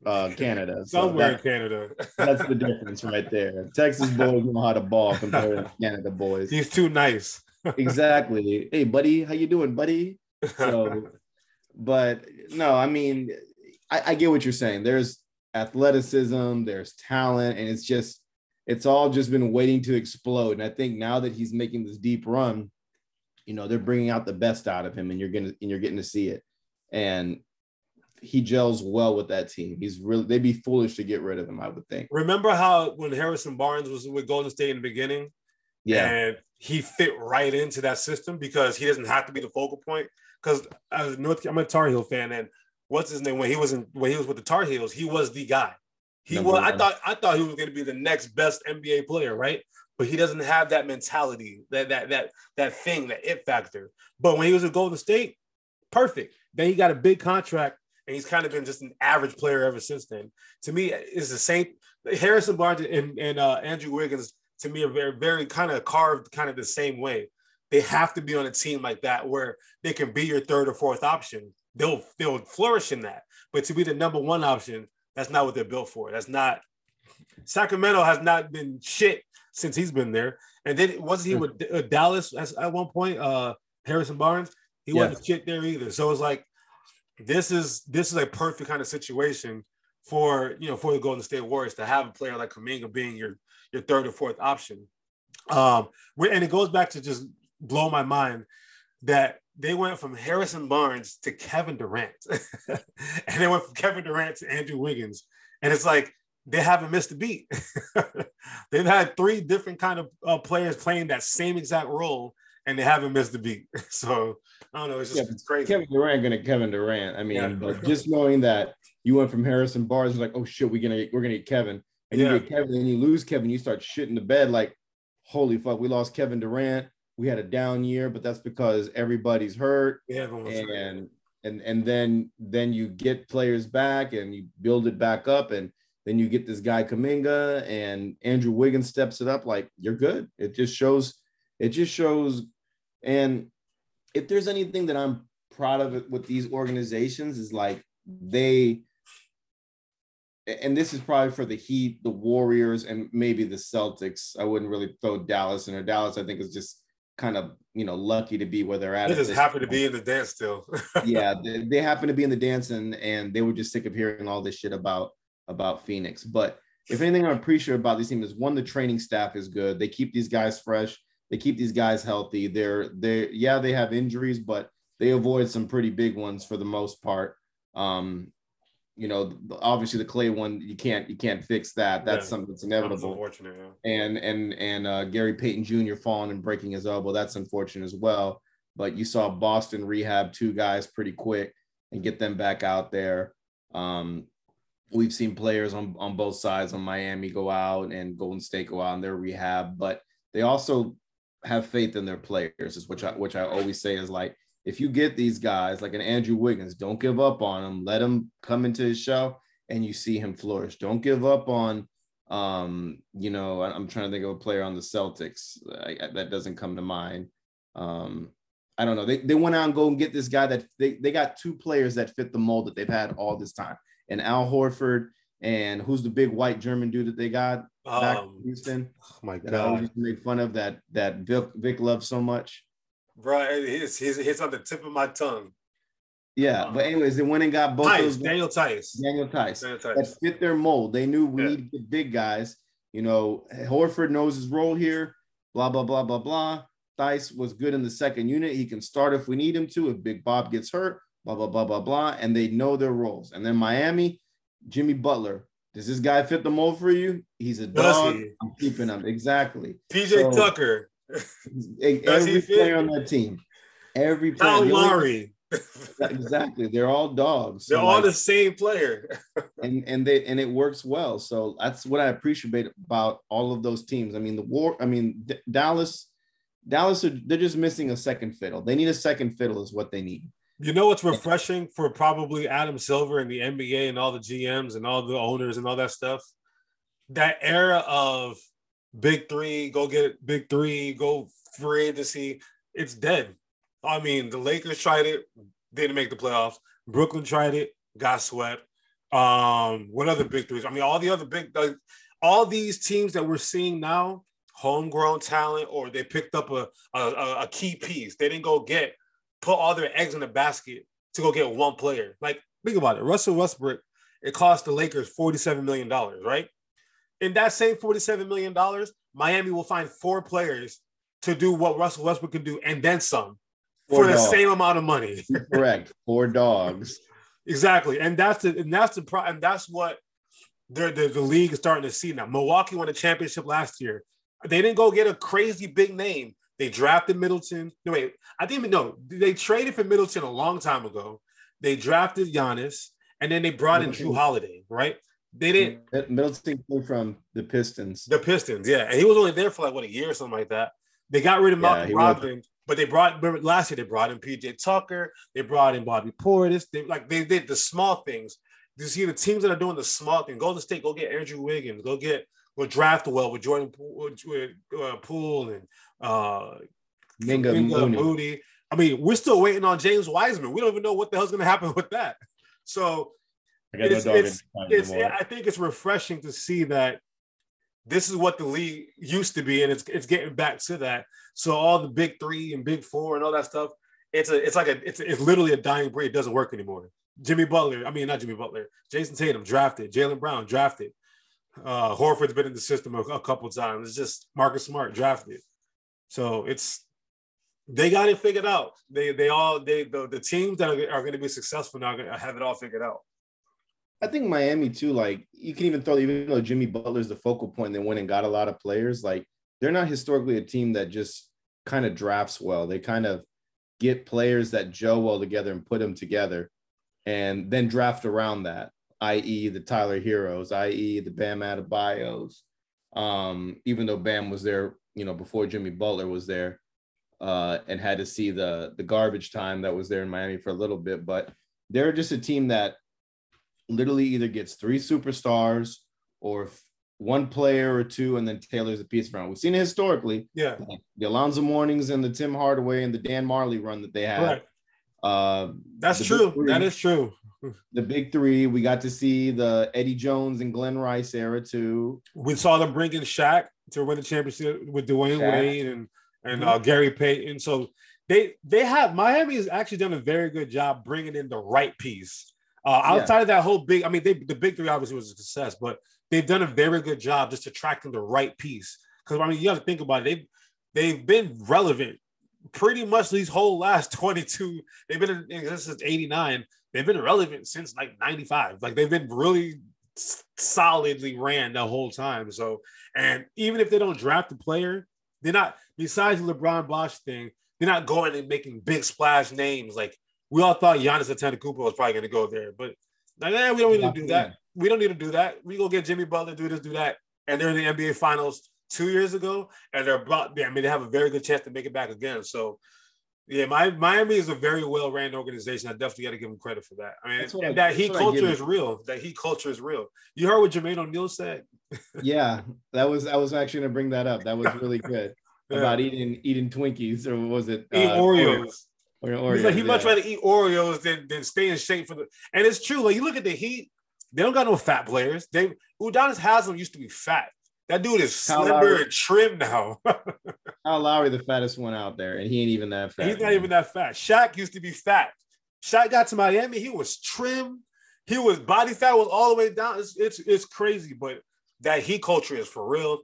uh, Canada. So Somewhere that, in Canada. that's the difference right there. Texas boys know how to ball compared to Canada boys. He's too nice. exactly. Hey, buddy, how you doing, buddy? So, but no, I mean, I, I get what you're saying. There's athleticism, there's talent, and it's just it's all just been waiting to explode. And I think now that he's making this deep run, you know, they're bringing out the best out of him, and you're gonna and you're getting to see it. And he gels well with that team. He's really they'd be foolish to get rid of him, I would think. Remember how when Harrison Barnes was with Golden State in the beginning? Yeah. And he fit right into that system because he doesn't have to be the focal point. Because as uh, North, I'm a Tar Heel fan, and what's his name when he was in when he was with the Tar Heels, he was the guy. He was. I thought. I thought he was going to be the next best NBA player, right? But he doesn't have that mentality, that that that that thing, that it factor. But when he was at Golden State, perfect. Then he got a big contract, and he's kind of been just an average player ever since then. To me, it's the same. Harrison Barnes and, and uh, Andrew Wiggins, to me, are very, very kind of carved, kind of the same way. They have to be on a team like that where they can be your third or fourth option. They'll they'll flourish in that. But to be the number one option, that's not what they're built for. That's not Sacramento has not been shit since he's been there. And then wasn't he hmm. with uh, Dallas at one point? Uh, Harrison Barnes, he yeah. wasn't shit there either. So it's like this is this is a perfect kind of situation for you know for the Golden State Warriors to have a player like Kuminga being your your third or fourth option. Um, and it goes back to just blow my mind that they went from Harrison Barnes to Kevin Durant, and they went from Kevin Durant to Andrew Wiggins, and it's like they haven't missed a beat. They've had three different kind of uh, players playing that same exact role, and they haven't missed a beat. So I don't know. It's just yeah, it's crazy. Kevin Durant gonna Kevin Durant. I mean, yeah. but just knowing that you went from Harrison Barnes, like, oh shit, we're gonna we're gonna get Kevin. and yeah. you get Kevin and you lose Kevin, you start shitting the bed like, holy fuck, we lost Kevin Durant. We had a down year, but that's because everybody's hurt. Yeah, and hurt. and and then then you get players back and you build it back up and then you get this guy Kuminga and Andrew Wiggins steps it up. Like you're good. It just shows. It just shows. And if there's anything that I'm proud of it with these organizations is like they. And this is probably for the Heat, the Warriors, and maybe the Celtics. I wouldn't really throw Dallas in there. Dallas, I think, is just kind of you know lucky to be where they're at. They just happen to be in the dance still. yeah, they, they happen to be in the dance, and and they were just sick of hearing all this shit about about Phoenix. But if anything I appreciate about this team is one, the training staff is good. They keep these guys fresh. They keep these guys healthy. They're they yeah, they have injuries, but they avoid some pretty big ones for the most part. Um, you know, obviously the Klay one, you can't you can't fix that. That's yeah, something that's inevitable. unfortunate. Yeah. And and and uh, Gary Payton Jr. falling and breaking his elbow, that's unfortunate as well. But you saw Boston rehab two guys pretty quick and get them back out there. Um, we've seen players on, on both sides on Miami go out and Golden State go out in their rehab, but they also have faith in their players, is which I which I always say is like if you get these guys like an Andrew Wiggins, don't give up on him. Let him come into his show and you see him flourish. Don't give up on um, you know, I'm trying to think of a player on the Celtics I, that doesn't come to mind. Um, I don't know. They, they went out and go and get this guy that they, they got two players that fit the mold that they've had all this time and Al Horford and who's the big white German dude that they got back um, in Houston? Oh my god! That I always make fun of that that Vic, Vic loves so much. Bro, it's, it's, it's on the tip of my tongue. Yeah, um, but anyways, they went and got both Theis, those Daniel Theis. Daniel Theis. Daniel Theis. That fit their mold. They knew we yeah. need the big guys. You know, Horford knows his role here. Blah blah blah blah blah. Theis was good in the second unit. He can start if we need him to. If Big Bob gets hurt, blah, blah, blah, blah, blah. And they know their roles. And then Miami, Jimmy Butler. Does this guy fit the mold for you? He's a dog. He? I'm keeping him. Exactly. PJ so, Tucker. Every player on that team. Every player. Kyle Lowry. exactly. They're all dogs. They're so all like, the same player. and and they and it works well. So that's what I appreciate about all of those teams. I mean, the war, I mean, D- Dallas, Dallas are they're just missing a second fiddle. They need a second fiddle, is what they need. You know what's refreshing for probably Adam Silver and the NBA and all the GMs and all the owners and all that stuff? That era of big three, go get big three, go free agency, it's dead. I mean, the Lakers tried it, didn't make the playoffs. Brooklyn tried it, got swept. Um, what other big threes? I mean, all the other big, like, all these teams that we're seeing now, homegrown talent, or they picked up a, a, a key piece. They didn't go get put all their eggs in the basket to go get one player. Like, think about it. Russell Westbrook, it cost the Lakers $47 million, right? In that same $47 million, Miami will find four players to do what Russell Westbrook can do and then some four for dogs. the same amount of money. Correct. Four dogs. Exactly. And that's the and that's the pro and that's what the, the, the league is starting to see now. Milwaukee won a championship last year. They didn't go get a crazy big name. They drafted Middleton. No, wait, I didn't even know. they traded for Middleton a long time ago. They drafted Giannis, and then they brought in Jrue mm-hmm. Holiday, right? They didn't. Middleton came from the Pistons. The Pistons, yeah, and he was only there for like what a year or something like that. They got rid of Malcolm yeah, Brogdon, but they brought last year they brought in PJ Tucker, they brought in Bobby Portis. They like they did the small things. You see the teams that are doing the small thing. Go to the state, go get Andrew Wiggins, go get go draft well with Jordan with, with uh, Poole and uh, Minga, Minga Moody. I mean, we're still waiting on James Wiseman. We don't even know what the hell's going to happen with that. So it's, no it's, it's, I think it's refreshing to see that this is what the league used to be, and it's it's getting back to that. So all the big three and big four and all that stuff, it's a it's like a it's, it's literally a dying breed. It doesn't work anymore. Jimmy Butler, I mean not Jimmy Butler, Jayson Tatum drafted, Jaylen Brown drafted, uh, Horford's been in the system a, a couple times. It's just Marcus Smart drafted. So it's they got it figured out. They they all they the, the teams that are, are going to be successful now have it all figured out. I think Miami too. Like you can even throw even though Jimmy Butler's the focal point, they went and got a lot of players. Like they're not historically a team that just kind of drafts well. They kind of get players that gel well together and put them together, and then draft around that. i.e., the Tyler Herros, i.e., the Bam Adebayos. Um, even though Bam was there, you know, before Jimmy Butler was there, uh, and had to see the the garbage time that was there in Miami for a little bit. But they're just a team that literally either gets three superstars or one player or two, and then tailors a piece around. We've seen it historically. Yeah. The Alonzo Mournings and the Tim Hardaway and the Dan Majerle run that they had. Right. Uh, That's true. three- That is true. the big three. We got to see the Eddie Jones and Glenn Rice era too. We saw them bring in Shaq to win the championship with Dwyane Shaq. Wade and and uh, Gary Payton. So they they have Miami has actually done a very good job bringing in the right piece. Uh, Yeah. outside of that whole big, I mean, they, the big three obviously was a success, but they've done a very good job just attracting the right piece. Because I mean, you got to think about it. They've they've been relevant pretty much these whole last 22. They've been in existence since 89. They've been relevant since like 95. Like they've been really solidly ran the whole time. So, and even if they don't draft a player, they're not, besides the LeBron Bosh thing, they're not going and making big splash names. Like we all thought Giannis Antetokounmpo was probably going to go there, but like, eh, we don't need to do that. We don't need to do that. We go get Jimmy Butler, do this, do that. And they're in the NBA finals two years ago, and they're brought, I mean, they have a very good chance to make it back again. So, yeah, my, Miami is a very well ran organization. I definitely got to give them credit for that. I mean, That's what I- that heat culture is real. That heat culture is real. You heard what Jermaine O'Neal said? Yeah, that was I was actually gonna bring that up. That was really good Yeah. about eating eating Twinkies or was it? Uh, Oreos. Or, He's Oreos, like he much rather eat Oreos than than stay in shape for the. And it's true. Like you look at the Heat, they don't got no fat players. They Udonis Haslem used to be fat. That dude is Kyle slender Lowry. and trim now. Kyle Lowry, the fattest one out there, and he ain't even that fat. He's not man. even that fat. Shaq used to be fat. Shaq got to Miami. He was trim. He was body fat was all the way down. It's it's, it's crazy, but that Heat culture is for real.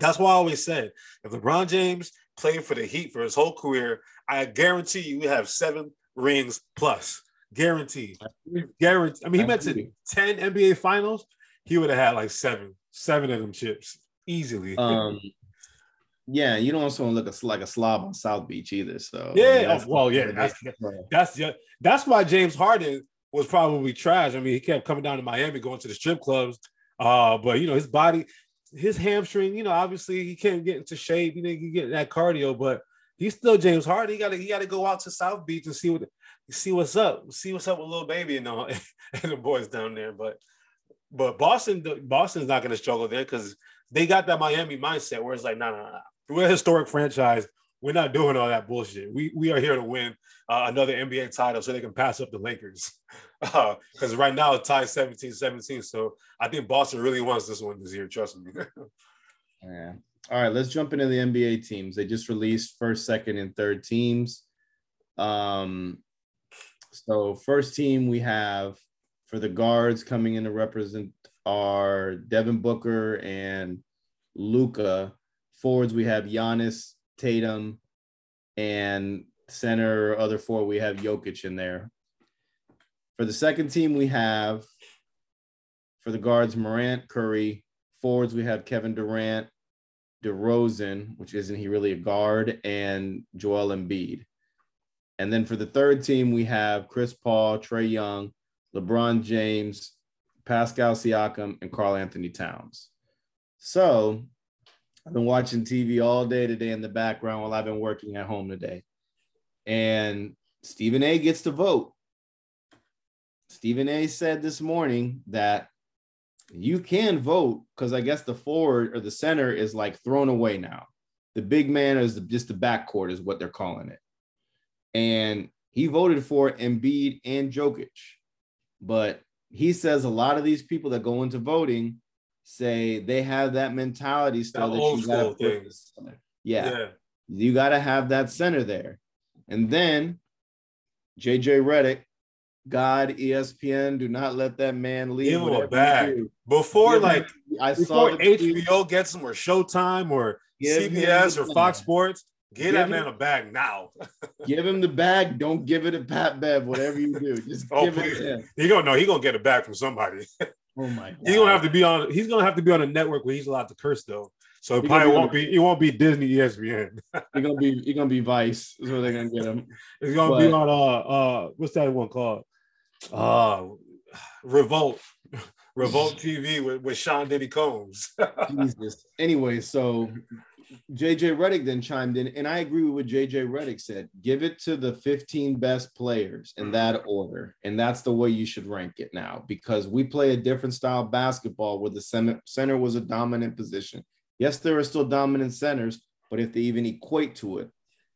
That's why I always said if LeBron James played for the Heat for his whole career, I guarantee you we have seven rings plus. Guaranteed. Guarantee. I mean, he went to 10 NBA finals. He would have had like seven, seven of them chips easily. Um, yeah, you don't also want to look a, like a slob on South Beach either. So I Yeah, mean, that's- oh, well, yeah, that's- That's just that's why James Harden was probably trash. I mean, he kept coming down to Miami, going to the strip clubs. Uh, but you know, his body, his hamstring, you know, obviously he can't get into shape. He can get that cardio, but he's still James Harden. He gotta he gotta go out to South Beach and see what see what's up, see what's up with little baby and all and the boys down there. But but Boston, Boston's not gonna struggle there because they got that Miami mindset where it's like, no, no, no. We're a historic franchise. We're not doing all that bullshit. We we are here to win uh, another NBA title so they can pass up the Lakers. Because right now it's tied 17 17. So I think Boston really wants this one this year. Trust me. Yeah. All right, let's jump into the NBA teams. They just released first, second, and third teams. Um, so first team we have for the guards coming in to represent are Devin Booker and Luka. Forwards we have Giannis, Tatum, and center other four we have Jokic in there. For the second team we have for the guards Morant, Curry. Forwards we have Kevin Durant, DeRozan, which isn't he really a guard, and Joel Embiid. And then for the third team, we have Chris Paul, Trae Young, LeBron James, Pascal Siakam, and Karl Anthony Towns. So I've been watching TV all day today in the background while I've been working at home today. And Stephen A gets to vote. Stephen A said this morning that you can vote because I guess the forward or the center is like thrown away now. The big man is just the backcourt is what they're calling it. And he voted for Embiid and Jokic. But he says a lot of these people that go into voting say they have that mentality still That that, you gotta school put thing. the. Yeah, you gotta have that center there. And then JJ Redick, God, ESPN, do not let that man leave. Give him a bag. Before Give him- like I saw tweet. HBO gets him or Showtime or CBS or Fox. Sports, get Give that him- man a bag now. Give him the bag. Don't give it to Pat Bev. Whatever you do, just Oh, give please. it. He gonna know he gonna get a bag from somebody. Oh my god. He's gonna have to be on. He's gonna have to be on a network where he's allowed to curse though. So it probably won't be. It won't be Disney, ESPN. You're gonna be. You're gonna be Vice. Is where they're gonna get him. It's gonna be on uh uh what's that one called? Uh Revolt. Revolt TV with, with Sean Diddy Combs. Jesus. Anyway, so JJ Redick then chimed in, and I agree with what JJ Redick said. Give it to the 15 best players in that order. And that's the way you should rank it now because we play a different style of basketball where the center was a dominant position. Yes, there are still dominant centers, but if they even equate to it,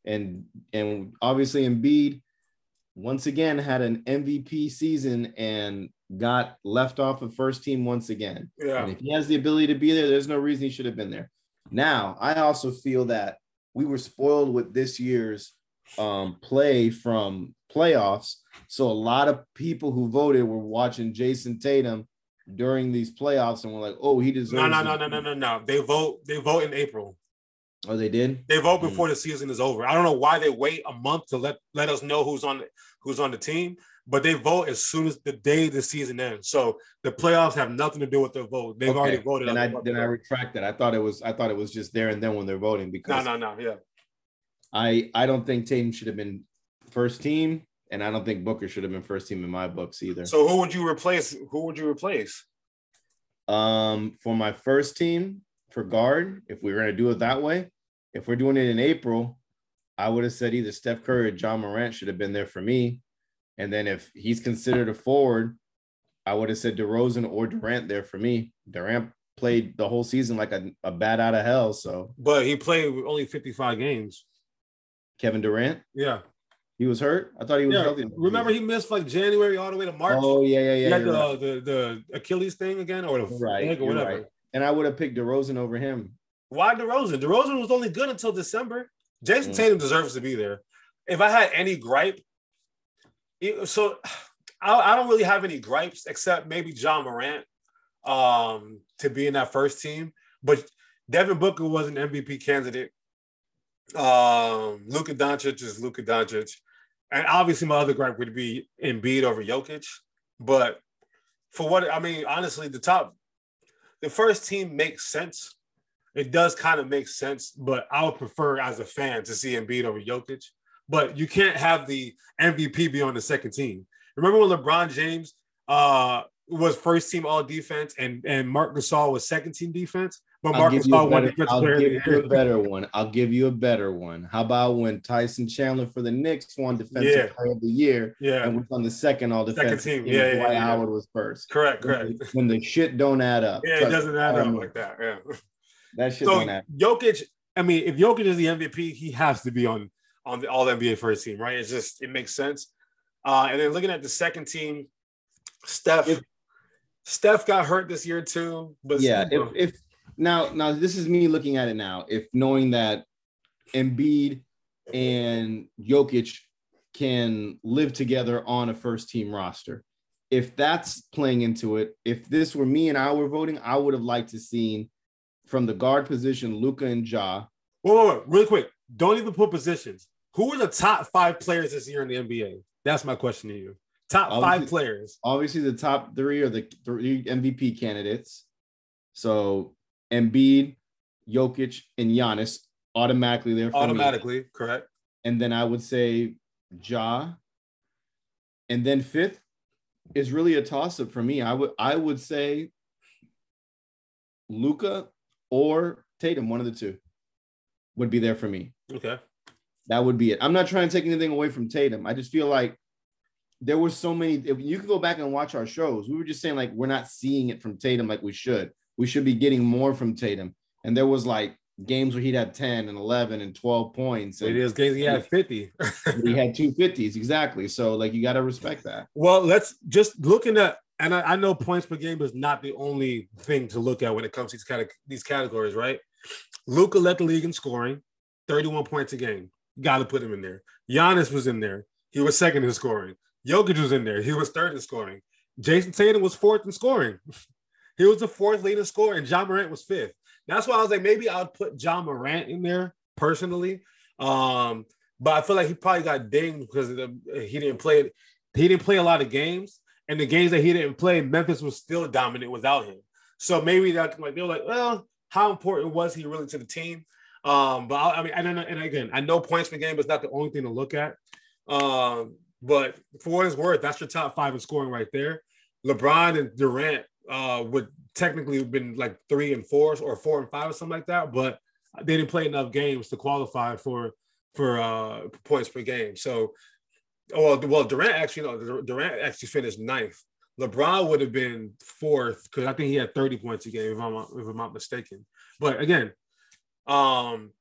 and and obviously Embiid once again had an MVP season and got left off of first team once again. Yeah. And if he has the ability to be there, there's no reason he should have been there. Now, I also feel that we were spoiled with this year's um, play from playoffs. So a lot of people who voted were watching Jayson Tatum during these playoffs and were like, "Oh, he deserves." No, no, no, no, no, no, no. They vote. They vote in April. Oh, they did. They vote before mm. the season is over. I don't know why they wait a month to let let us know who's on who's on the team, but they vote as soon as the day the season ends. So the playoffs have nothing to do with their vote. They've okay. already voted. And I then I retract that. I thought it was I thought it was just there and then when they're voting because no, no, no, yeah. I I don't think Tatum should have been first team, and I don't think Booker should have been first team in my books either. So who would you replace? Who would you replace? Um, for my first team for guard, if we're gonna do it that way, if we're doing it in April, I would have said either Steph Curry or Ja Morant should have been there for me. And then if he's considered a forward, I would have said DeRozan or Durant there for me. Durant played the whole season like a, a bat out of hell. So, but he played only 55 games. Kevin Durant? Yeah. He was hurt. I thought he was yeah. healthy. Remember, he missed like January all the way to March. Oh yeah, yeah, yeah. He the, right. the, the Achilles thing again, or the right, or whatever. Right. And I would have picked DeRozan over him. Why DeRozan? DeRozan was only good until December. Jayson mm. Tatum deserves to be there. If I had any gripe, so I, I, don't really have any gripes except maybe Ja Morant um, to be in that first team. But Devin Booker was an MVP candidate. Um, Luka Doncic is Luka Doncic. And obviously, my other gripe would be Embiid over Jokic. But for what I mean, honestly, the top, the first team makes sense it does kind of make sense, but I would prefer as a fan to see Embiid over Jokic. But you can't have the MVP be on the second team. Remember when LeBron James uh, was first team all defense and, and Marc Gasol was second team defense? But Marc Gasol won defensive I'll give you a better one. I'll give you a better one. How about when Tyson Chandler for the Knicks won defensive yeah. player of the year? Yeah. And was on the second all defense. second team. Yeah, Dwight yeah, Howard was first. Correct, when correct. The, when the shit don't add up. Yeah, it doesn't add up like that. Yeah. That shit so Jokic, I mean, if Jokic is the MVP, he has to be on on the All NBA first team, right? It's just it makes sense. Uh, and then looking at the second team, Steph. If, Steph got hurt this year too, but yeah, if, if now now this is me looking at it now. If knowing that Embiid and Jokic can live together on a first team roster. If that's playing into it, if this were me and I were voting, I would have liked to seen from the guard position, Luka and Ja. Whoa, whoa, whoa, really quick. Don't even put positions. Who are the top five players this year in the NBA? That's my question to you. Top obviously, five players. Obviously, the top three are the three MVP candidates. So Embiid, Jokic, and Giannis automatically there. automatically, me. correct. And then I would say Ja. And then fifth is really a toss up for me. I would I would say Luka or Tatum, one of the two, would be there for me. Okay. That would be it. I'm not trying to take anything away from Tatum. I just feel like there were so many. If you could go back and watch our shows, we were just saying like we're not seeing it from Tatum like we should. We should be getting more from Tatum. And there was like games where he'd had 10 and 11 and 12 points. And it is games he had 50. he had two 50s, exactly. So like you got to respect that. Well, let's just looking at and I, I, know points per game is not the only thing to look at when it comes to these kind of these categories, right? Luka led the league in scoring, 31 points a game. Got to put him in there. Giannis was in there. He was second in scoring. Jokic was in there. He was third in scoring. Jayson Tatum was fourth in scoring. he was the fourth leading scorer, and Ja Morant was fifth. That's why I was like, maybe I'll put Ja Morant in there personally. Um, but I feel like he probably got dinged because the, he didn't play. He didn't play a lot of games and the games that he didn't play, Memphis was still dominant without him. So maybe that like they were like, well, how important was he really to the team? Um, but I, I mean, know. And again, I know points per game is not the only thing to look at. Um, but for what it's worth, that's your top five in scoring right there. LeBron and Durant uh, would technically have been like three and fours or four and five or something like that, but they didn't play enough games to qualify for for uh, points per game. So, well, well, Durant actually, no, Durant actually finished ninth. LeBron would have been fourth because I think he had 30 points a game, if I'm if I'm not mistaken. But again, um,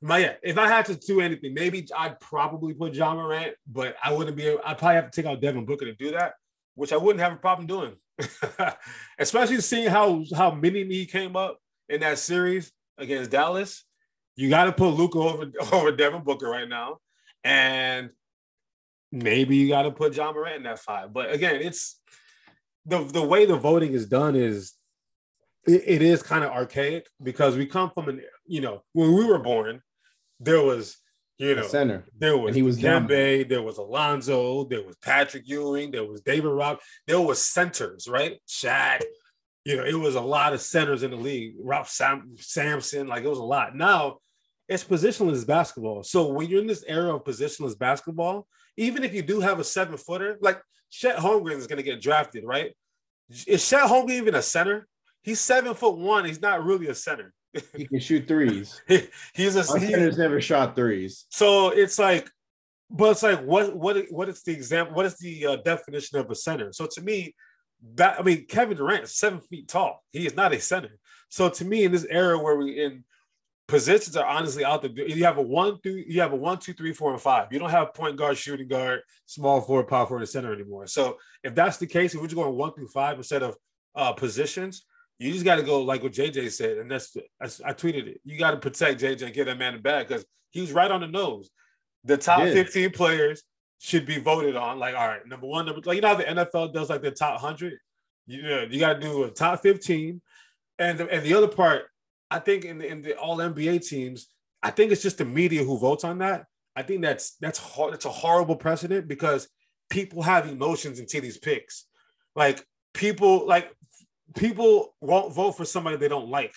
my yeah, if I had to do anything, maybe I'd probably put Ja Morant, but I wouldn't be. I'd probably have to take out Devin Booker to do that, which I wouldn't have a problem doing. Especially seeing how how many he came up in that series against Dallas. You got to put Luka over over Devin Booker right now, and maybe you got to put Ja Morant in that five. But again, it's the the way the voting is done is it, it is kind of archaic because we come from an you know when we were born there was, you know, center. There was and he was Kemba, there was Alonzo, there was Patrick Ewing, there was David Rob, there was centers, right? Shaq, you know, it was a lot of centers in the league. Ralph Sam- Sampson, like it was a lot. Now it's positionless basketball. So when you're in this era of positionless basketball, even if you do have a seven footer, like Chet Holmgren is going to get drafted, right? Is Chet Holmgren even a center? He's seven foot one. He's not really a center he can shoot threes. he's a Our he, center's never shot threes. So it's like, but it's like what what what is the example? What is the uh, definition of a center? So to me, that I mean, Kevin Durant is seven feet tall. He is not a center. So to me, in this era where we in positions are honestly out there, you have a one through you have a one, two, three, four, and five. You don't have point guard, shooting guard, small forward, power forward, and center anymore. So if that's the case, if we're just going one through five instead of uh, positions, you just got to go like what JJ said, and that's I, I tweeted it. You got to protect JJ and get that man the bag because he was right on the nose. The top 15 players should be voted on. Like, all right, number one, number like you know how the NFL does like the top hundred. You know, you got to do a top 15, and the, and the other part, I think in the in the All NBA teams, I think it's just the media who votes on that. I think that's that's hard. A horrible precedent because people have emotions into these picks. Like people, like people won't vote for somebody they don't like.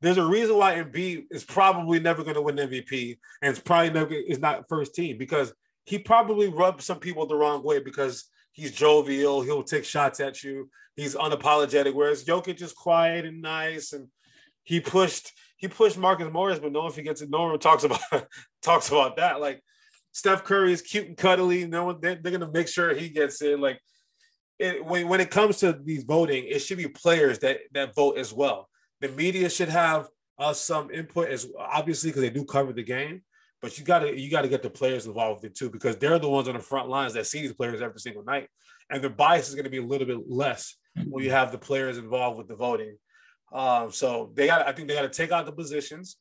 There's a reason why Embiid is probably never going to win MVP, and it's probably never is not first team because he probably rubbed some people the wrong way because he's jovial, he'll take shots at you, he's unapologetic. Whereas Jokic is quiet and nice, and he pushed he pushed Marcus Morris, but no one forgets it. No one talks about talks about that. Like Steph Curry is cute and cuddly. No one they're, they're gonna make sure he gets in. Like it, when, when it comes to these voting, it should be players that that vote as well. The media should have uh, some input as obviously because they do cover the game, but you gotta you gotta get the players involved with it too because they're the ones on the front lines that see these players every single night, and the bias is to be a little bit less when you have the players involved with the voting. Um, so they got I think they got to take out the positions,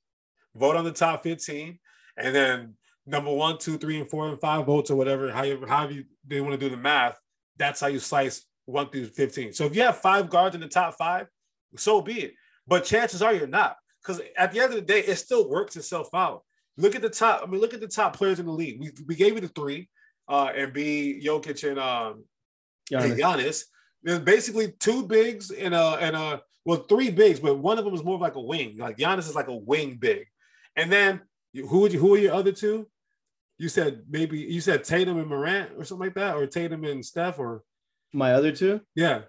vote on the top fifteen, and then number one, two, three, and four and five votes or whatever, however, however you, they want to do the math that's how you slice one through 15. So if you have five guards in the top five, so be it. But chances are you're not. Because at the end of the day, it still works itself out. Look at the top. I mean, look at the top players in the league. We, we gave you the three, uh, Embiid, Jokic and um Giannis. And Giannis. There's basically two bigs and a and a well, three bigs, but one of them is more like a wing. Like Giannis is like a wing big. And then who would you, who are your other two? you said maybe you said Tatum and Morant or something like that, or Tatum and Steph, or my other two. Yeah.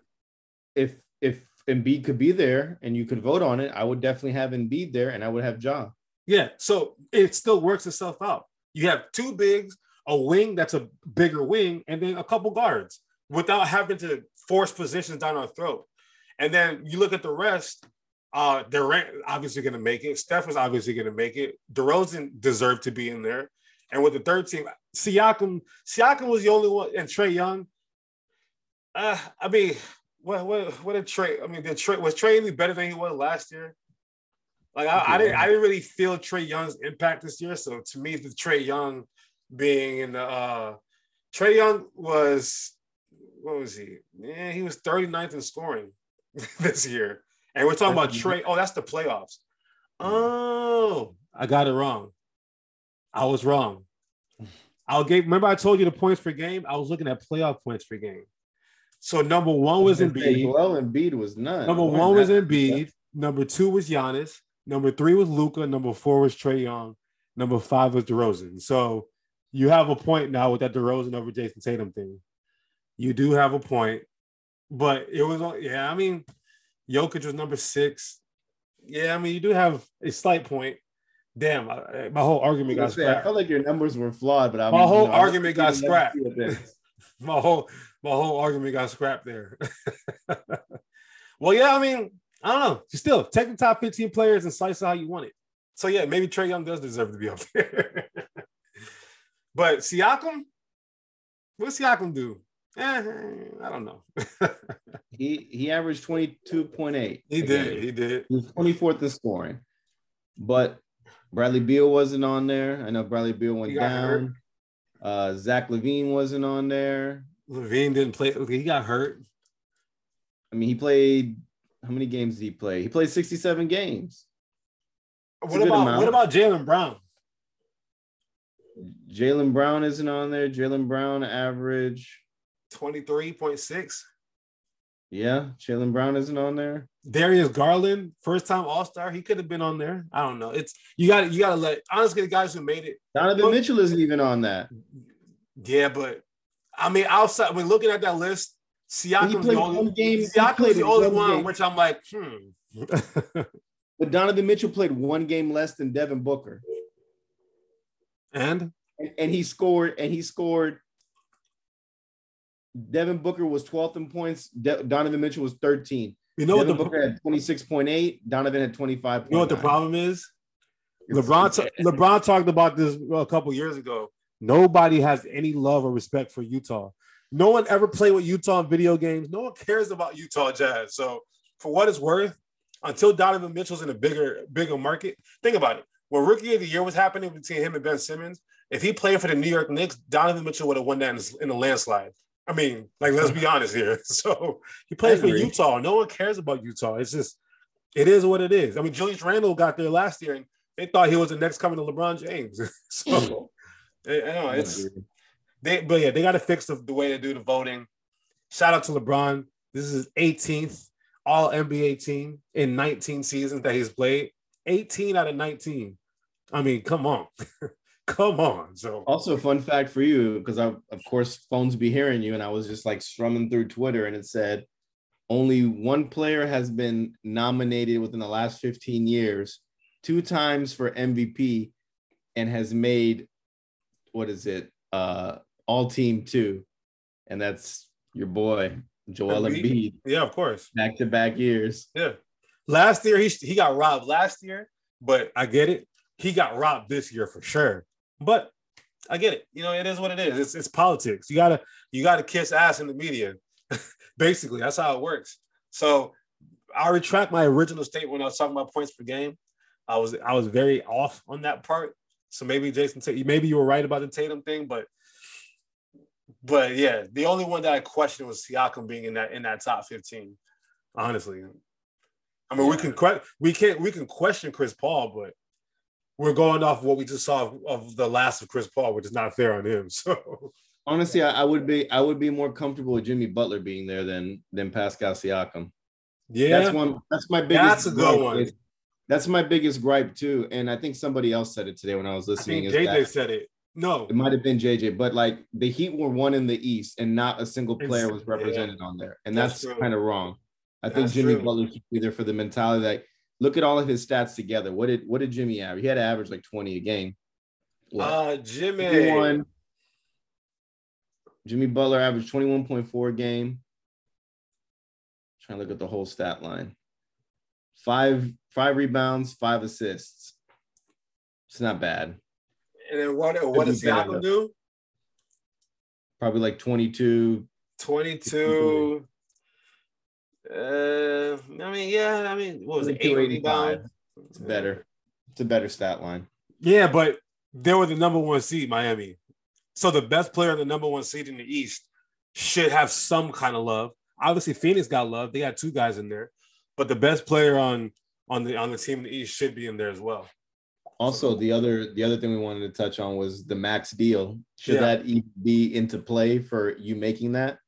If if Embiid could be there and you could vote on it, I would definitely have Embiid there, and I would have Ja. Yeah. So it still works itself out. You have two bigs, a wing that's a bigger wing, and then a couple guards without having to force positions down our throat. And then you look at the rest. Uh, Durant obviously going to make it. Steph is obviously going to make it. DeRozan deserved to be in there. And with the third team, Siakam, Siakam was the only one, and Trae Young. Uh, I mean, what what what did Trae? I mean, did Trae was Trae any better than he was last year? Like I, I didn't I didn't really feel Trae Young's impact this year. So to me, the Trae Young being in the uh Trae Young was what was he? Yeah, he was 39th in scoring this year. And we're talking about Trae. Oh, that's the playoffs. Oh, I got it wrong. I was wrong. I'll give. Remember, I told you the points per game. I was looking at playoff points per game. So number one was Embiid. Well, Embiid was none. Number one was Embiid. Number two was Giannis. Number three was Luka. Number four was Trae Young. Number five was DeRozan. So you have a point now with that DeRozan over Jayson Tatum thing. You do have a point, but it was yeah. I mean, Jokic was number six. Yeah, I mean, you do have a slight point. Damn, I, my whole argument got Say, I scrapped. felt like your numbers were flawed, but I'm, My whole you know, argument got just looking at scrapped. my whole my whole argument got scrapped there. well, yeah, I mean, I don't know. You still take the top 15 players and slice it how you want it. So yeah, maybe Trae Young does deserve to be up there. but Siakam, what Siakam do? Eh, I don't know. He he averaged 22.8. he did, he did. He was 24th in scoring. But Bradley Beal wasn't on there. I know Bradley Beal went He hurt. down. Uh, Zach LaVine wasn't on there. LaVine didn't play. He got hurt. I mean, he played how many games did he play? He played 67 games. a What about amount. what about Jaylen Brown? Jaylen Brown isn't on there. Jaylen Brown average. 23.6. Yeah, Jaylen Brown isn't on there. Darius Garland, first time All Star. He could have been on there. I don't know. It's you got to you got to let honestly the guys who made it. Donovan Mitchell isn't even on that. Yeah, but I mean, outside when looking at that list, Siakam's played the only one game- Siakam's the only one one, game. which I'm like, hmm. But Donovan Mitchell played one game less than Devin Booker. and and, and he scored and he scored Devin Booker was 12th in points. De- Donovan Mitchell was 13. you know what Devin the Booker had 26.8. Donovan had 25. you know what the problem is? LeBron ta- LeBron talked about this a couple years ago. Nobody has any love or respect for Utah. No one ever played with Utah in video games. No one cares about Utah Jazz. So for what it's worth, until Donovan Mitchell's in a bigger bigger market, think about it. When rookie of the year was happening between him and Ben Simmons, if he played for the New York Knicks, Donovan Mitchell would have won that in, in a landslide. I mean, like let's be honest here. So he plays for. Utah. No one cares about Utah. It's just it is what it is. I mean, Julius Randle got there last year and they thought he was the next coming to LeBron James. so I I know it's they, but yeah, they got to fix the, the way they do the voting. Shout out to LeBron. This is 18th All NBA team in 19 seasons that he's played. 18 out of 19. I mean, come on, come on. So Also, fun fact for you, because I, of course, phones be hearing you, and I was just like strumming through Twitter, and it said only one player has been nominated within the last 15 years, two times for MVP, and has made what is it? Uh, all team two, and that's your boy Joel Embiid? Embiid, yeah, of course. back to back years. Yeah. Last year he he got robbed last year, but I get it. He got robbed this year for sure. But I get it. You know, it is what it is. It's, it's politics. You gotta you gotta kiss ass in the media. Basically, that's how it works. So I retract my original statement when I was talking about points per game. I was I was very off on that part. So maybe Jason, maybe you were right about the Tatum thing, but but yeah, the only one that I questioned was Siakam being in that in that top fifteen. Honestly, I mean, we can we can't we can question Chris Paul, but we're going off what we just saw of, of the last of Chris Paul, which is not fair on him. So Honestly, I, I would be I would be more comfortable with Jimmy Butler being there than than Pascal Siakam. yeah, That's one. That's my biggest. That's a good gripe one. is- That's my biggest gripe too, and I think somebody else said it today when I was I listening. think is JJ that- said it. No, it might have been JJ, but like the Heat were one in the East, and not a single player was yeah. represented on there, and That's that's, kind of wrong. I think Jimmy true. Butler should be there for the mentality that look at all of his stats together. What did what did Jimmy average? He had average like twenty a game. What? uh, Jimmy. 51. Jimmy Butler averaged 21.4 a game. Trying to look at the whole stat line. Five, five rebounds, five assists. It's not bad. And then what? What does Siakam do? Probably like 22. Twenty-two. Uh, I mean, yeah. I mean, what was it? Eight 22, rebounds. It's better. It's a better stat line. Yeah, but they were the number one seed, Miami. So the best player in the number one seed in the East should have some kind of love. Obviously, Phoenix got love. They got two guys in there, but the best player on on the on the team in the East should be in there as well. Also, the other the other thing we wanted to touch on was the max deal. Should Yeah. that even be into play for you making that?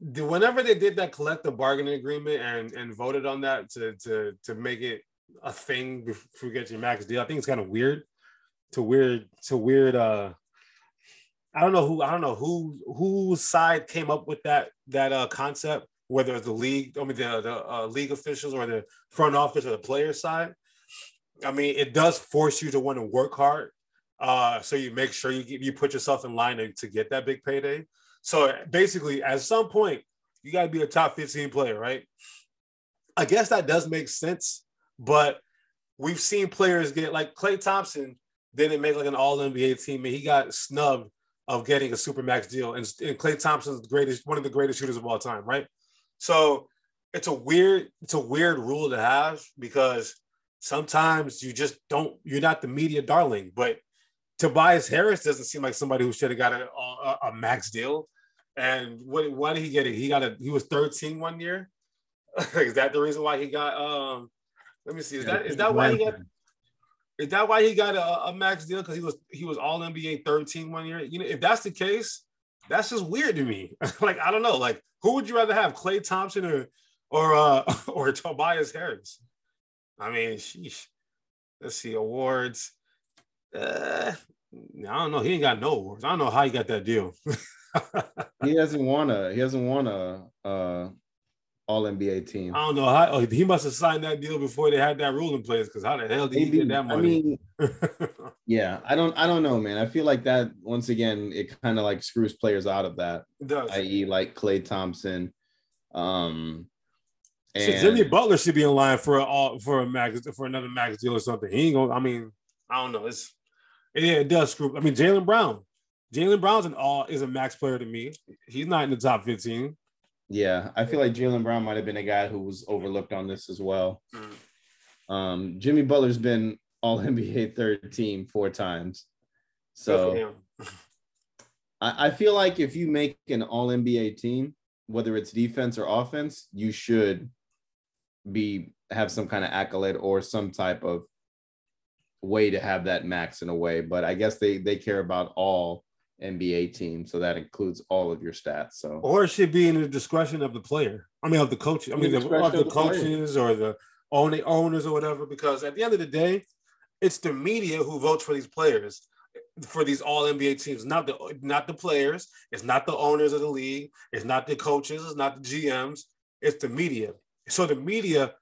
The- Whenever they did that collective bargaining agreement and and voted on that to to to make it a thing before you get your max deal, I think it's kind of weird. To weird to weird. Uh, I don't know who I don't know who whose side came up with that that uh concept. whether it's the league, I mean the, the uh, league officials or the front office or the player side. I mean, it does force you to want to work hard. Uh, so you make sure you you put yourself in line to, to get that big payday. So basically, at some point, you got to be a top 15 player, right? I guess that does make sense, but we've seen players get like Klay Thompson didn't make like an all NBA team and he got snubbed of getting a super max deal. And, and Klay Thompson's greatest, one of the greatest shooters of all time, right? So it's a weird, it's a weird rule to have because sometimes you just don't, you're not the media darling. But Tobias Harris doesn't seem like somebody who should have got a, a, a, max deal. And what, why did he get it? He got a, he was 13 one year. is that the reason why he got, um, let me see. Is that, is that why he got, is that why he got a, a max deal? Because he was he was all NBA 13 one year. You know, if that's the case, that's just weird to me. like I don't know. Like who would you rather have, Klay Thompson or or uh or Tobias Harris? I mean, sheesh. Let's see awards. Uh, I don't know. He ain't got no awards. I don't know how he got that deal. he hasn't won a. He hasn't won a. Uh, all NBA team. I don't know how oh, he must have signed that deal before they had that rule in place. Because how the hell did Maybe, he get that money? I mean, yeah, I don't, I don't know, man. I feel like that once again, it kind of like screws players out of that. Does I.e., like Klay Thompson. Um, and so Jimmy Butler should be in line for a for a max for another max deal or something. He ain't gonna. I mean, I don't know. It's yeah, it does screw. I mean, Jaylen Brown. Jaylen Brown's an all is a max player to me. He's not in the top fifteen. Yeah, I feel like Jaylen Brown might have been a guy who was overlooked on this as well. Mm. Um, Jimmy Butler's been All NBA third team four times, so I, I feel like if you make an All NBA team, whether it's defense or offense, you should be have some kind of accolade or some type of way to have that max in a way. But I guess they they care about all NBA teams, so that includes all of your stats. So, or it should be in the discretion of the player. I mean, of the coach. I mean, the, of the, the coaches player. or the own owners or whatever. Because at the end of the day, it's the media who votes for these players, for these All NBA teams. Not the not the players. It's not the owners of the league. It's not the coaches. It's not the GMs. It's the media. So the media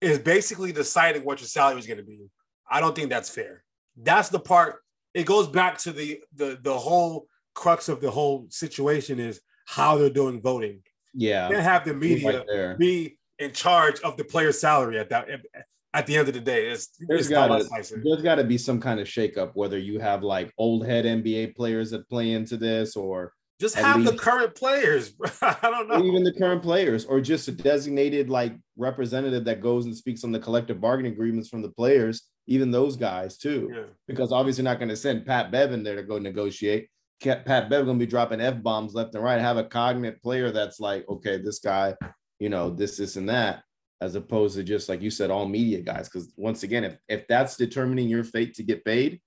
is basically deciding what your salary is going to be. I don't think that's fair. That's the part it goes back to the the the whole crux of the whole situation is how they're doing voting. Yeah, you can't have the media right be in charge of the player's salary at that at the end of the day. It's, there's got to be some kind of shakeup, whether you have like old head NBA players that play into this or just have least, the current players. I don't know. Even the current players, or just a designated like representative that goes and speaks on the collective bargaining agreements from the players even those guys too, yeah. because obviously not going to send Pat Bev in there to go negotiate. Pat Bev going to be dropping f bombs left and right. Have a cognate player that's like, okay, this guy, you know, this, this, and that, as opposed to just like you said, all media guys. Because once again, if if that's determining your fate to get paid,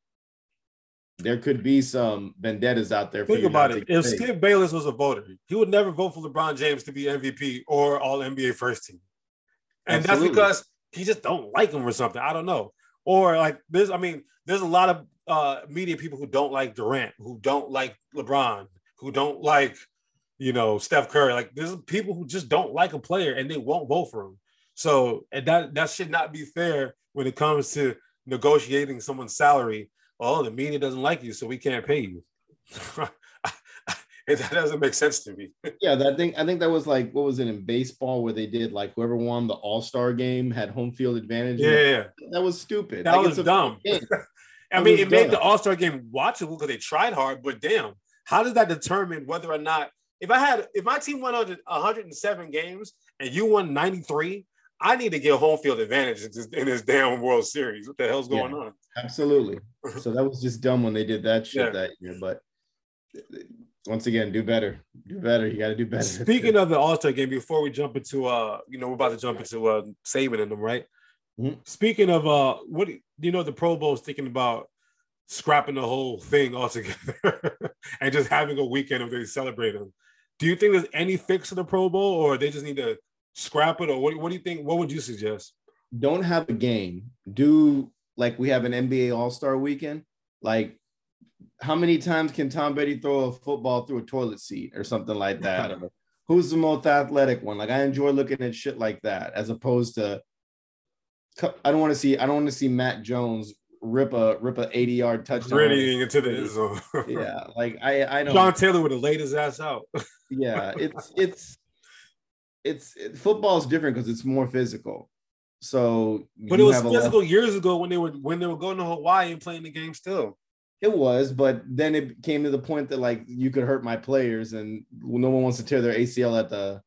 there could be some vendettas out there. Think about it. If paid. Skip Bayless was a voter, he would never vote for LeBron James to be MVP or All NBA first team, and Absolutely. that's because he just don't like him or something. I don't know. Or like there's, I mean, there's a lot of uh, media people who don't like Durant, who don't like LeBron, who don't like, you know, Steph Curry. Like there's people who just don't like a player and they won't vote for him. So and that that should not be fair when it comes to negotiating someone's salary. Oh, the media doesn't like you, so we can't pay you. that doesn't make sense to me. yeah, that thing. I think that was like what was it in baseball where they did like whoever won the All Star game had home field advantage. Yeah, yeah. that was stupid. That like, was dumb. I mean, it dumb. made the All Star game watchable because they tried hard, but damn, how does that determine whether or not if I had if my team won on 107 games and you won 93? I need to get home field advantage in this, in this damn World Series. What the hell's going yeah, on? Absolutely. so that was just dumb when they did that shit yeah. that year. But once again, do better. Do better. You got to do better. Speaking of the All Star game, before we jump into uh, you know, we're about to jump into uh, Saban in them, right? Mm-hmm. Speaking of uh, what do you know, the Pro Bowl is thinking about scrapping the whole thing altogether and just having a weekend of they celebrate them. Do you think there's any fix to the Pro Bowl, or they just need to scrap it, or what? What do you think? What would you suggest? Don't have a game. Do like we have an NBA All Star weekend. Like how many times can Tom Brady throw a football through a toilet seat or something like that? who's the most athletic one? Like I enjoy looking at shit like that, as opposed to I don't want to see I don't want to see Matt Jones rip a rip a 80 yard touchdown. Grittying into the end zone. yeah, like I I don't. Sean Taylor would have laid his ass out. yeah, it's it's it's it, football is different because it's more physical. So, but it was physical years ago when they were when they were going to Hawaii and playing the game still. It was, but then it came to the point that like you could hurt my players, and no one wants to tear their ACL at the.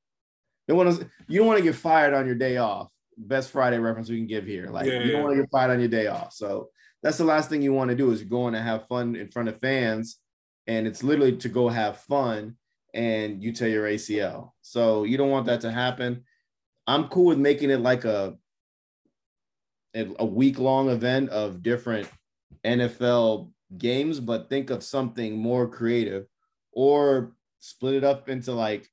No one wants, you don't want to get fired on your day off. Best Friday reference we can give here. Like yeah, you don't want to get fired on your day off. So that's the last thing you want to do is go and have fun in front of fans, and it's literally to go have fun, and you tear your ACL. So you don't want that to happen. I'm cool with making it like a a week long event of different NFL games, but think of something more creative or split it up into like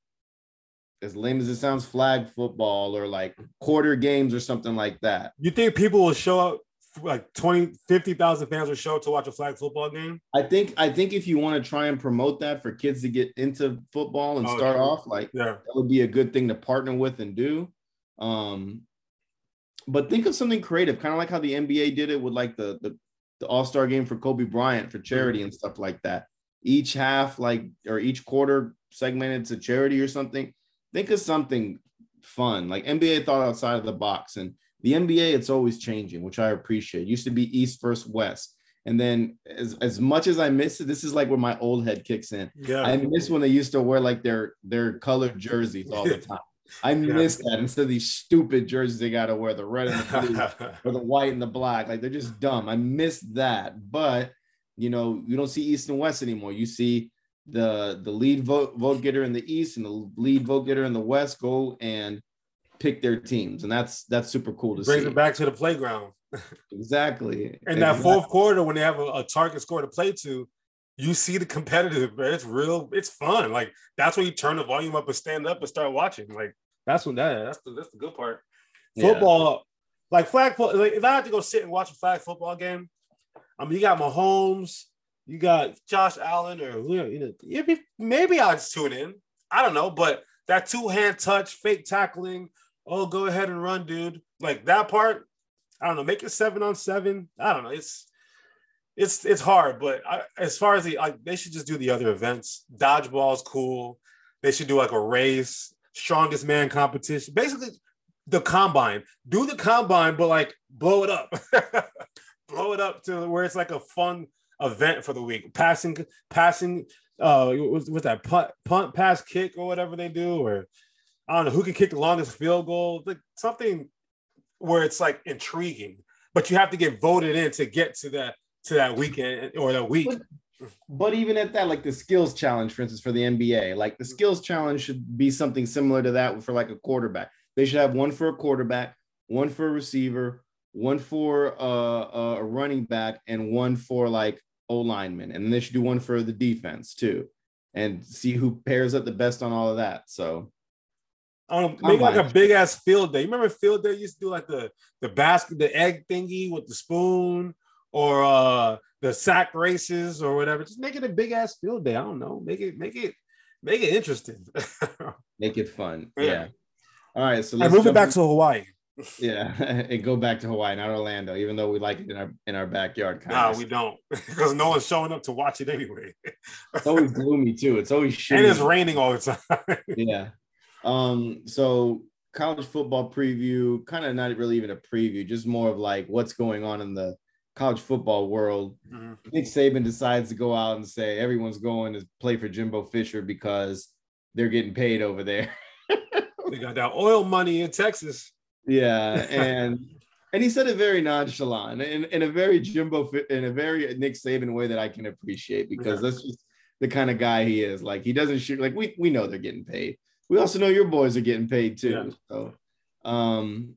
as lame as it sounds, flag football or like quarter games or something like that. You think people will show up like 20, 50,000 fans will show up to watch a flag football game? I think I think if you want to try and promote that for kids to get into football and oh, start off, like yeah. that would be a good thing to partner with and do. Um, but think of something creative, kind of like how the NBA did it with like the the the All Star game for Kobe Bryant for charity and mm-hmm. stuff like that. Each half, like, or each quarter segmented to charity or something. Think of something fun. Like NBA thought outside of the box. And the NBA, it's always changing, which I appreciate. It used to be East versus West. And then as, as much as I miss it, this is like where my old head kicks in. Yeah. I miss when they used to wear like their their colored jerseys all the time. I miss that instead of these stupid jerseys they got to wear the red and the blue or the white and the black. Like they're just dumb. I miss that. But you know, you don't see East and West anymore. You see the the lead vote vote getter in the East and the lead vote getter in the West go and pick their teams, and that's that's super cool to Brings see. it back to the playground. exactly. And that fourth quarter, when they have a, a target score to play to, you see the competitive, it's real, it's fun. Like that's when you turn the volume up and stand up and start watching. Like that's when that that's the that's the good part. Football, yeah. like flag football. Like if I had to go sit and watch a flag football game, I mean, you got Mahomes, you got Josh Allen, or you know, maybe I'll just tune in. I don't know, but that two hand touch, fake tackling, oh, go ahead and run, dude. Like that part, I don't know. Make it seven on seven. I don't know. It's it's it's hard, but I, as far as the like, they should just do the other events. Dodgeball's cool. They should do like a race, strongest man competition. Basically, the combine. Do the combine, but like blow it up. blow it up to where it's like a fun event for the week. Passing, passing. Uh, what's that? Punt, punt, pass, kick, or whatever they do, or I don't know who can kick the longest field goal. Like something where it's like intriguing, but you have to get voted in to get to that to that weekend or that week. But, but even at that, like the skills challenge, for instance, for the NBA, like the skills challenge should be something similar to that for like a quarterback. They should have one for a quarterback, one for a receiver, one for a, a running back, and one for like O lineman. And then they should do one for the defense too, and see who pairs up the best on all of that. So um, make like a big ass field day. You remember field day used to do like the the basket, the egg thingy with the spoon, or uh the sack races or whatever. Just make it a big ass field day. I don't know. Make it make it make it interesting. make it fun. Yeah. yeah. All right. So let's move it back in. to Hawaii. Yeah, and go back to Hawaii, not Orlando, even though we like it in our in our backyard. No, we don't, because no one's showing up to watch it anyway. it's always gloomy too. It's always shitty. and it's raining all the time. yeah. Um. So college football preview, kind of not really even a preview, just more of like what's going on in the college football world. Mm-hmm. Nick Saban decides to go out and say everyone's going to play for Jimbo Fisher because they're getting paid over there. they got that oil money in Texas. Yeah, and and he said it very nonchalant in, in a very Jimbo in a very Nick Saban way that I can appreciate because yeah. that's just the kind of guy he is. Like he doesn't shoot like we we know they're getting paid. We also know your boys are getting paid too. Yeah. So um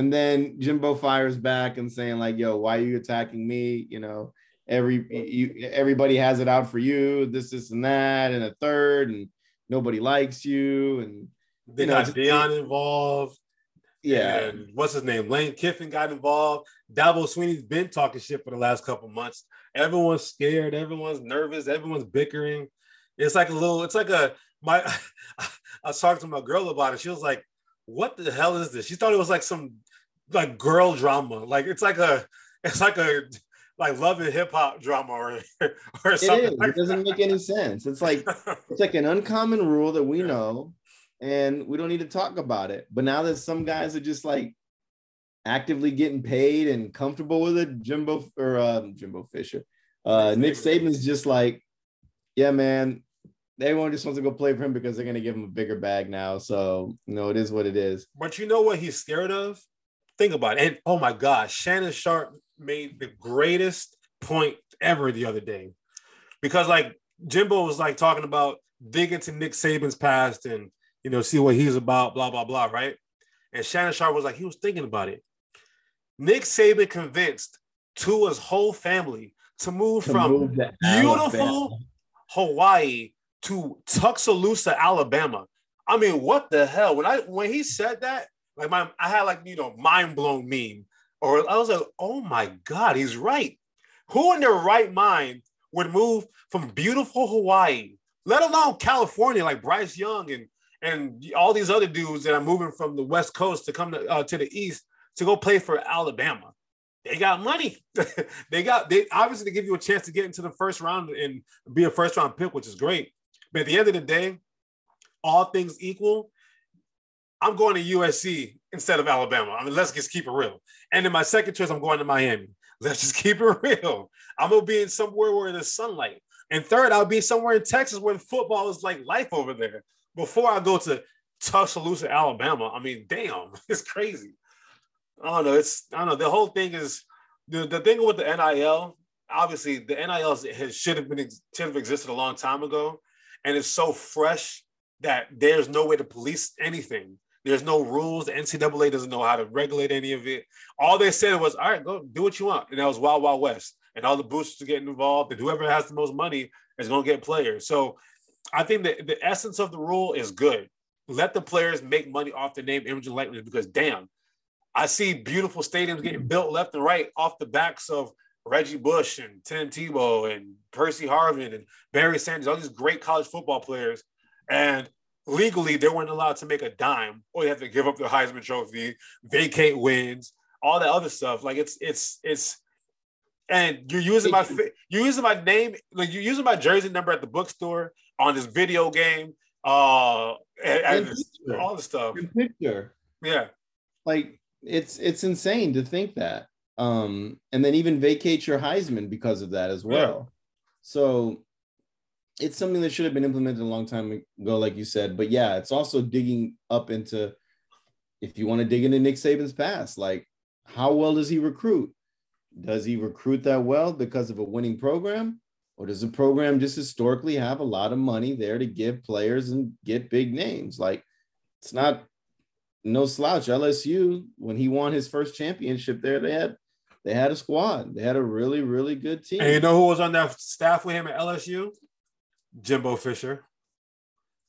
and then Jimbo fires back and saying like, "Yo, why are you attacking me?" You know, every you, everybody has it out for you. This, this, and that, and a third, and nobody likes you. And they got Deion involved. Yeah. And what's his name? Lane Kiffin got involved. Dabo Swinney's been talking shit for the last couple months. Everyone's scared. Everyone's nervous. Everyone's bickering. It's like a little, it's like a my I was talking to my girl about it. She was like, "What the hell is this?" She thought it was like some like girl drama. Like it's like a it's like a like love and hip hop drama or or something. It, is. it doesn't make any sense. It's like it's like an uncommon rule that we know, and we don't need to talk about it. But now that some guys are just like actively getting paid and comfortable with it, Jimbo or um, Jimbo Fisher, uh, Nick Saban's just like, yeah, man. Everyone just wants to go play for him because they're gonna give him a bigger bag now. So you know, it is what it is. But you know what he's scared of? Think about it. And oh my gosh, Shannon Sharpe made the greatest point ever the other day. Because like Jimbo was like talking about dig into Nick Saban's past and you know see what he's about, blah blah blah, right? And Shannon Sharpe was like he was thinking about it. Nick Saban convinced Tua's whole family to move to from move beautiful Hawaii to Tuscaloosa, Alabama. I mean, what the hell? When I when he said that, like my I had like you know mind blown meme, or I was like, oh my god, he's right. Who in their right mind would move from beautiful Hawaii, let alone California, like Bryce Young and and all these other dudes that are moving from the West Coast to come to, uh, to the East to go play for Alabama. They got money. they got they obviously they give you a chance to get into the first round and be a first round pick, which is great. But at the end of the day, all things equal, I'm going to USC instead of Alabama. I mean, let's just keep it real. And in my second choice, I'm going to Miami. Let's just keep it real. I'm gonna be in somewhere where there's sunlight. And third, I'll be somewhere in Texas where football is like life over there. Before I go to Tuscaloosa, Alabama. I mean, damn, it's crazy. I don't know. It's I don't know. The whole thing is the, the thing with the NIL. Obviously, the NIL has, should have been should have existed a long time ago, and it's so fresh that there's no way to police anything. There's no rules. The NCAA doesn't know how to regulate any of it. All they said was, "All right, go do what you want," and that was Wild Wild West. And all the boosters are getting involved, and whoever has the most money is going to get players. So, I think that the essence of the rule is good. Let the players make money off the name, image, and likeness. Because damn, I see beautiful stadiums getting built left and right off the backs of Reggie Bush and Tim Tebow and Percy Harvin and Barry Sanders, all these great college football players. And legally, they weren't allowed to make a dime, or they have to give up the Heisman Trophy, vacate wins, all that other stuff. Like it's it's it's, and you're using my you're using my name, like you're using my jersey number at the bookstore on this video game, uh, and, and this, all the stuff. picture, yeah. Like it's it's insane to think that. Um, and then even vacate your Heisman because of that as well. Yeah. So it's something that should have been implemented a long time ago, like you said. But yeah, it's also digging up into if you want to dig into Nick Saban's past, like how well does he recruit? Does he recruit that well because of a winning program? Or does the program just historically have a lot of money there to give players and get big names? Like it's not no slouch. LSU, when he won his first championship there, they had they had a squad. They had a really, really good team. And you know who was on that staff with him at LSU? Jimbo Fisher.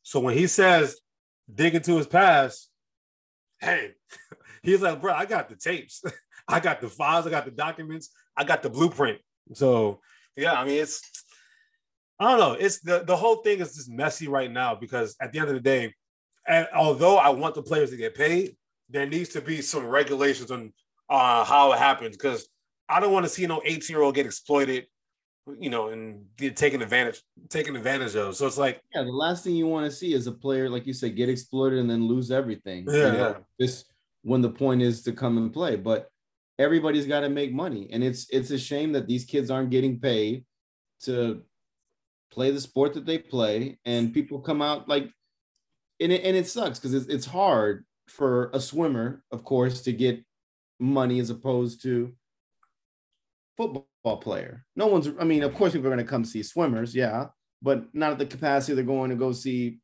So when he says dig into his past, hey, he's like, bro, I got the tapes, I got the files, I got the documents, I got the blueprint. So yeah, I mean, it's I don't know. It's the the whole thing is just messy right now because at the end of the day, and although I want the players to get paid, there needs to be some regulations on uh, how it happens because I don't want to see no 18 year old get exploited, you know, and get taken advantage taken advantage of. So it's like yeah, the last thing you want to see is a player like you said get exploited and then lose everything. Yeah, you know, yeah. this when the point is to come and play, but everybody's got to make money, and it's it's a shame that these kids aren't getting paid to play the sport that they play, and people come out like and it, and it sucks because it's, it's hard for a swimmer, of course, to get money as opposed to football player. No one's, I mean, of course, people are going to come see swimmers, yeah, but not at the capacity they're going to go see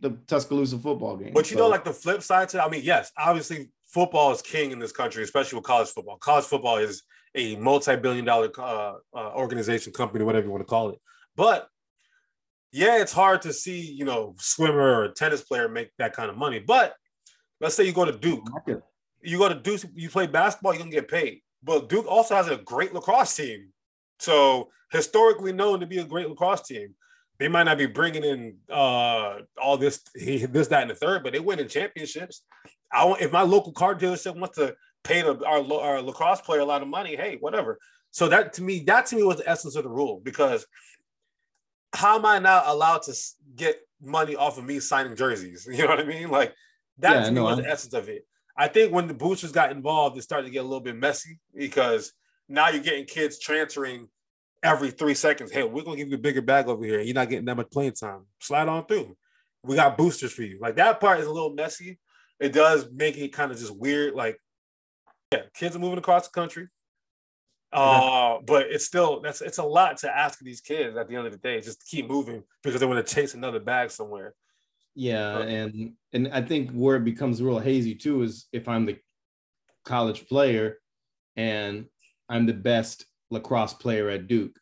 the Tuscaloosa football game. But you so. know, like the flip side to, I mean, yes, obviously football is king in this country, especially with college football. College football is a multi-billion dollar uh, uh, organization, company, whatever you want to call it. But yeah, it's hard to see, you know, swimmer or tennis player make that kind of money. But let's say you go to Duke. You go to Duke, you play basketball, you're gonna get paid. But Duke also has a great lacrosse team. So historically known to be a great lacrosse team. they might not be bringing in uh, all this, this, that, and the third, but they win in championships. I want if my local car dealership wants to pay the, our, our lacrosse player a lot of money, hey, whatever. So that to me, that to me was the essence of the rule because how am I not allowed to get money off of me signing jerseys? You know what I mean? Like that yeah, to me no, was I'm... the essence of it. I think when the boosters got involved, it started to get a little bit messy because now you're getting kids transferring every three seconds. Hey, we're gonna give you a bigger bag over here. You're not getting that much playing time. Slide on through. We got boosters for you. Like that part is a little messy. It does make it kind of just weird. Like, yeah, kids are moving across the country. Uh, but it's still that's it's a lot to ask these kids at the end of the day, just to keep moving because they want to chase another bag somewhere. Yeah, and and I think where it becomes real hazy too is if I'm the college player and I'm the best lacrosse player at Duke,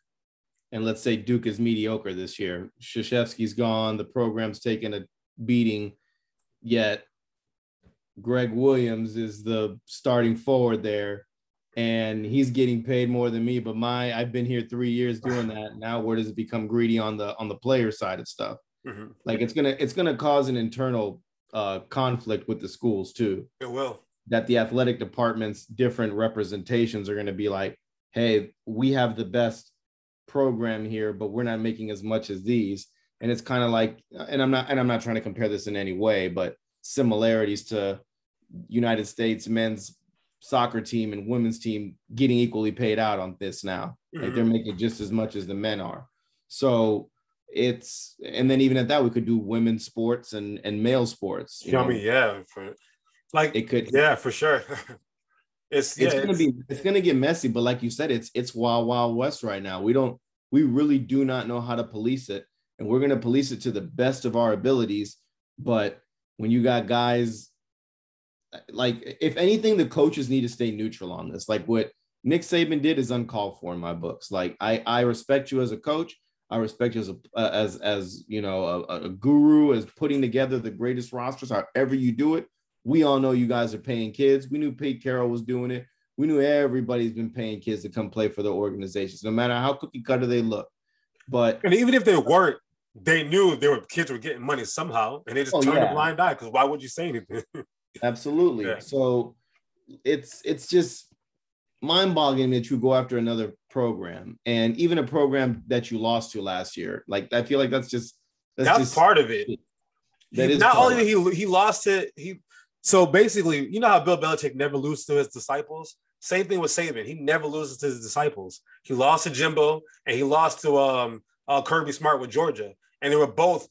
and let's say Duke is mediocre this year, Krzyzewski's gone, the program's taken a beating, yet Greg Williams is the starting forward there, and he's getting paid more than me. But my I've been here three years doing that. Now where does it become greedy on the on the player side of stuff? Mm-hmm. Like it's gonna it's gonna cause an internal uh, conflict with the schools too. It will. That the athletic departments different representations are gonna be like, hey, we have the best program here, but we're not making as much as these. And it's kind of like, and I'm not and I'm not trying to compare this in any way, but similarities to United States men's soccer team and women's team getting equally paid out on this now. Mm-hmm. Like they're mm-hmm. making just as much as the men are. So it's and then even at that we could do women's sports and and male sports. You know? I mean, yeah, for, like it could, yeah, for sure. it's yeah, it's gonna it's, be it's gonna get messy, but like you said, it's it's wild wild west right now. We don't we really do not know how to police it, and we're gonna police it to the best of our abilities. But when you got guys like, if anything, the coaches need to stay neutral on this. Like what Nick Saban did is uncalled for in my books. Like I I respect you as a coach. I respect you as a uh, as as you know a, a, guru as putting together the greatest rosters. However you do it, we all know you guys are paying kids. We knew Pete Carroll was doing it. We knew everybody's been paying kids to come play for the organizations, no matter how cookie cutter they look. But and even if they weren't, they knew were kids were getting money somehow, and they just oh, turned yeah. a blind eye because why would you say anything? Absolutely. Yeah. So it's it's just mind-boggling that you go after another program and even a program that you lost to last year. Like I feel like that's just that's, that's just, part of it. That he, is not only he he lost it. He so basically, you know how Bill Belichick never loses to his disciples. Same thing with Saban. He never loses to his disciples. He lost to Jimbo and he lost to um uh, Kirby Smart with Georgia, and they were both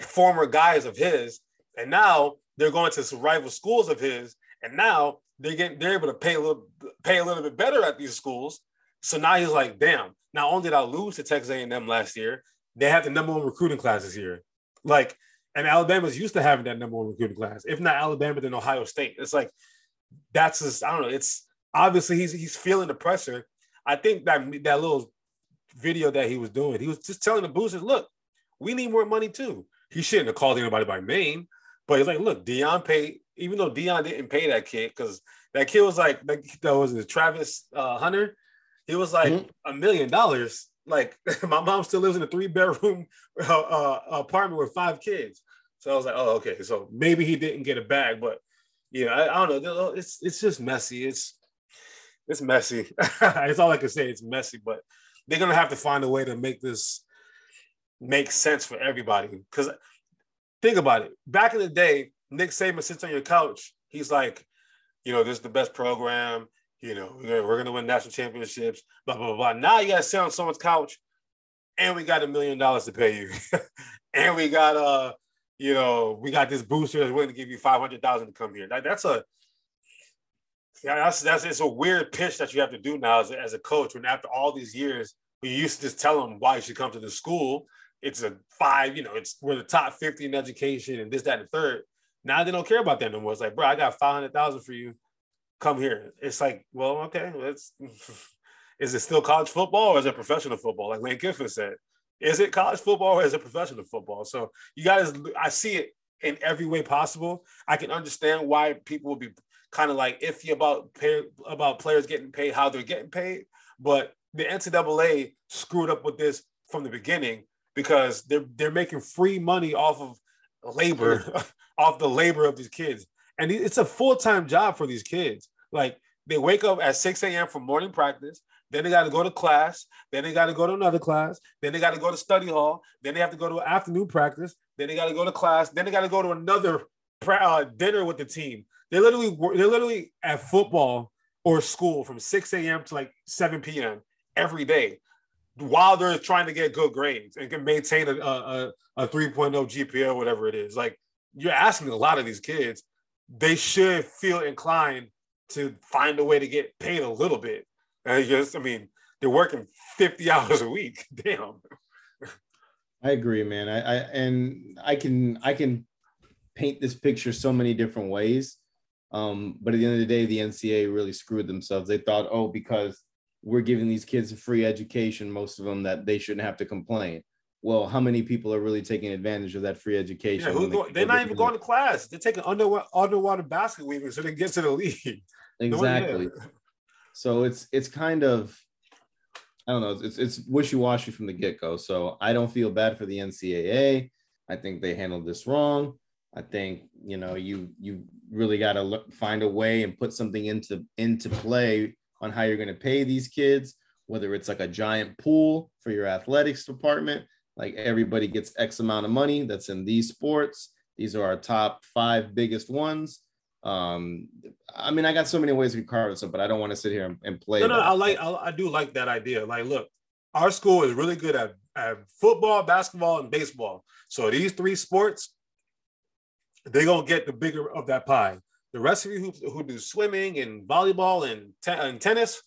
former guys of his. And now they're going to some rival schools of his, and now they're getting they're able to pay a little pay a little bit better at these schools. So now he's like, damn. Not only did I lose to Texas A&M last year, they have the number one recruiting class this year. Like, and Alabama's used to having that number one recruiting class. If not Alabama, then Ohio State. It's like that's just I don't know. It's obviously he's he's feeling the pressure. I think that that little video that he was doing, he was just telling the boosters, look, we need more money too. He shouldn't have called anybody by name, but he's like, look, Deion paid, even though Deion didn't pay that kid, because that kid was like, that, that was the Travis uh, Hunter. He was like mm-hmm. a million dollars. Like my mom still lives in a three bedroom uh, uh, apartment with five kids. So I was like, oh, okay. So maybe he didn't get a bag, but yeah, I, I don't know. It's it's just messy. It's it's messy. it's all I can say. It's messy, but they're gonna have to find a way to make this make sense for everybody. Because think about it. Back in the day, Nick Saban sits on your couch. He's like, you know, this is the best program. You know, we're gonna, we're gonna win national championships. Blah blah blah. Now you gotta sit on someone's couch, and we got a million dollars to pay you, and we got uh, you know, we got this booster that's willing to give you five hundred thousand to come here. That, that's a yeah, that's that's it's a weird pitch that you have to do now as a, as a coach. When after all these years, we used to just tell them why you should come to the school. It's a five, you know, it's we're the top 50 in education and this, that, and the third. Now they don't care about that no more. It's like, bro, I got 500,000 for you. Come here. It's like, well, okay, let's, is it still college football or is it professional football? Like Lane Kiffin said, is it college football or is it professional football? So you guys, I see it in every way possible. I can understand why people will be kind of like iffy about pay, about players getting paid, how they're getting paid. But the NCAA screwed up with this from the beginning because they're they're making free money off of labor, off the labor of these kids, and it's a full time job for these kids. Like they wake up at 6 a.m. for morning practice. Then they got to go to class. Then they got to go to another class. Then they got to go to study hall. Then they have to go to afternoon practice. Then they got to go to class. Then they got to go to another uh, dinner with the team. They literally they're literally at football or school from 6 a.m. to like 7 p.m. every day while they're trying to get good grades and can maintain a, a, a 3.0 GPA or whatever it is. Like you're asking a lot of these kids, they should feel inclined to find a way to get paid a little bit. I just, I mean, they're working 50 hours a week. Damn. I agree, man. I, I and I can I can paint this picture so many different ways. Um, but at the end of the day, the NCA really screwed themselves. They thought, oh, because we're giving these kids a free education, most of them, that they shouldn't have to complain. Well, how many people are really taking advantage of that free education? Yeah, go, they're not even going to class. They're taking underwater, underwater basket weaving so they get to the league. Exactly. so it's it's kind of I don't know. It's it's wishy washy from the get go. So I don't feel bad for the NCAA. I think they handled this wrong. I think you know you you really got to find a way and put something into into play on how you're going to pay these kids. Whether it's like a giant pool for your athletics department, like everybody gets X amount of money that's in these sports. These are our top five biggest ones. Um, I mean, I got so many ways to carve this up, but I don't want to sit here and, and play. No, no, I like, I, I do like that idea. Like, look, our school is really good at, at football, basketball, and baseball. So these three sports, they're gonna get the bigger of that pie. The rest of you who, who do swimming and volleyball and, te- and tennis,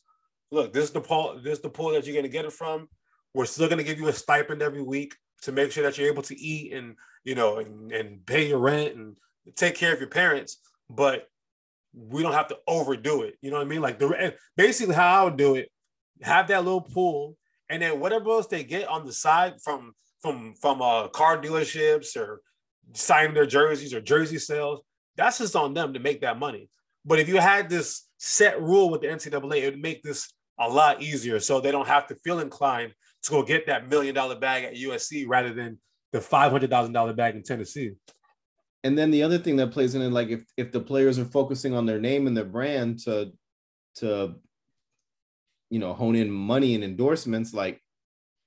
look, this is the pool. This is the pool that you're gonna get it from. We're still gonna give you a stipend every week to make sure that you're able to eat and you know and, and pay your rent and take care of your parents. But we don't have to overdo it. You know what I mean? Like the basically how I would do it, have that little pool, and then whatever else they get on the side from from from uh car dealerships or signing their jerseys or jersey sales, that's just on them to make that money. But if you had this set rule with the NCAA, it would make this a lot easier so they don't have to feel inclined to go get that million dollar bag at USC rather than the five hundred thousand dollar bag in Tennessee. And then the other thing that plays in it, like if if the players are focusing on their name and their brand to to you know hone in money and endorsements, like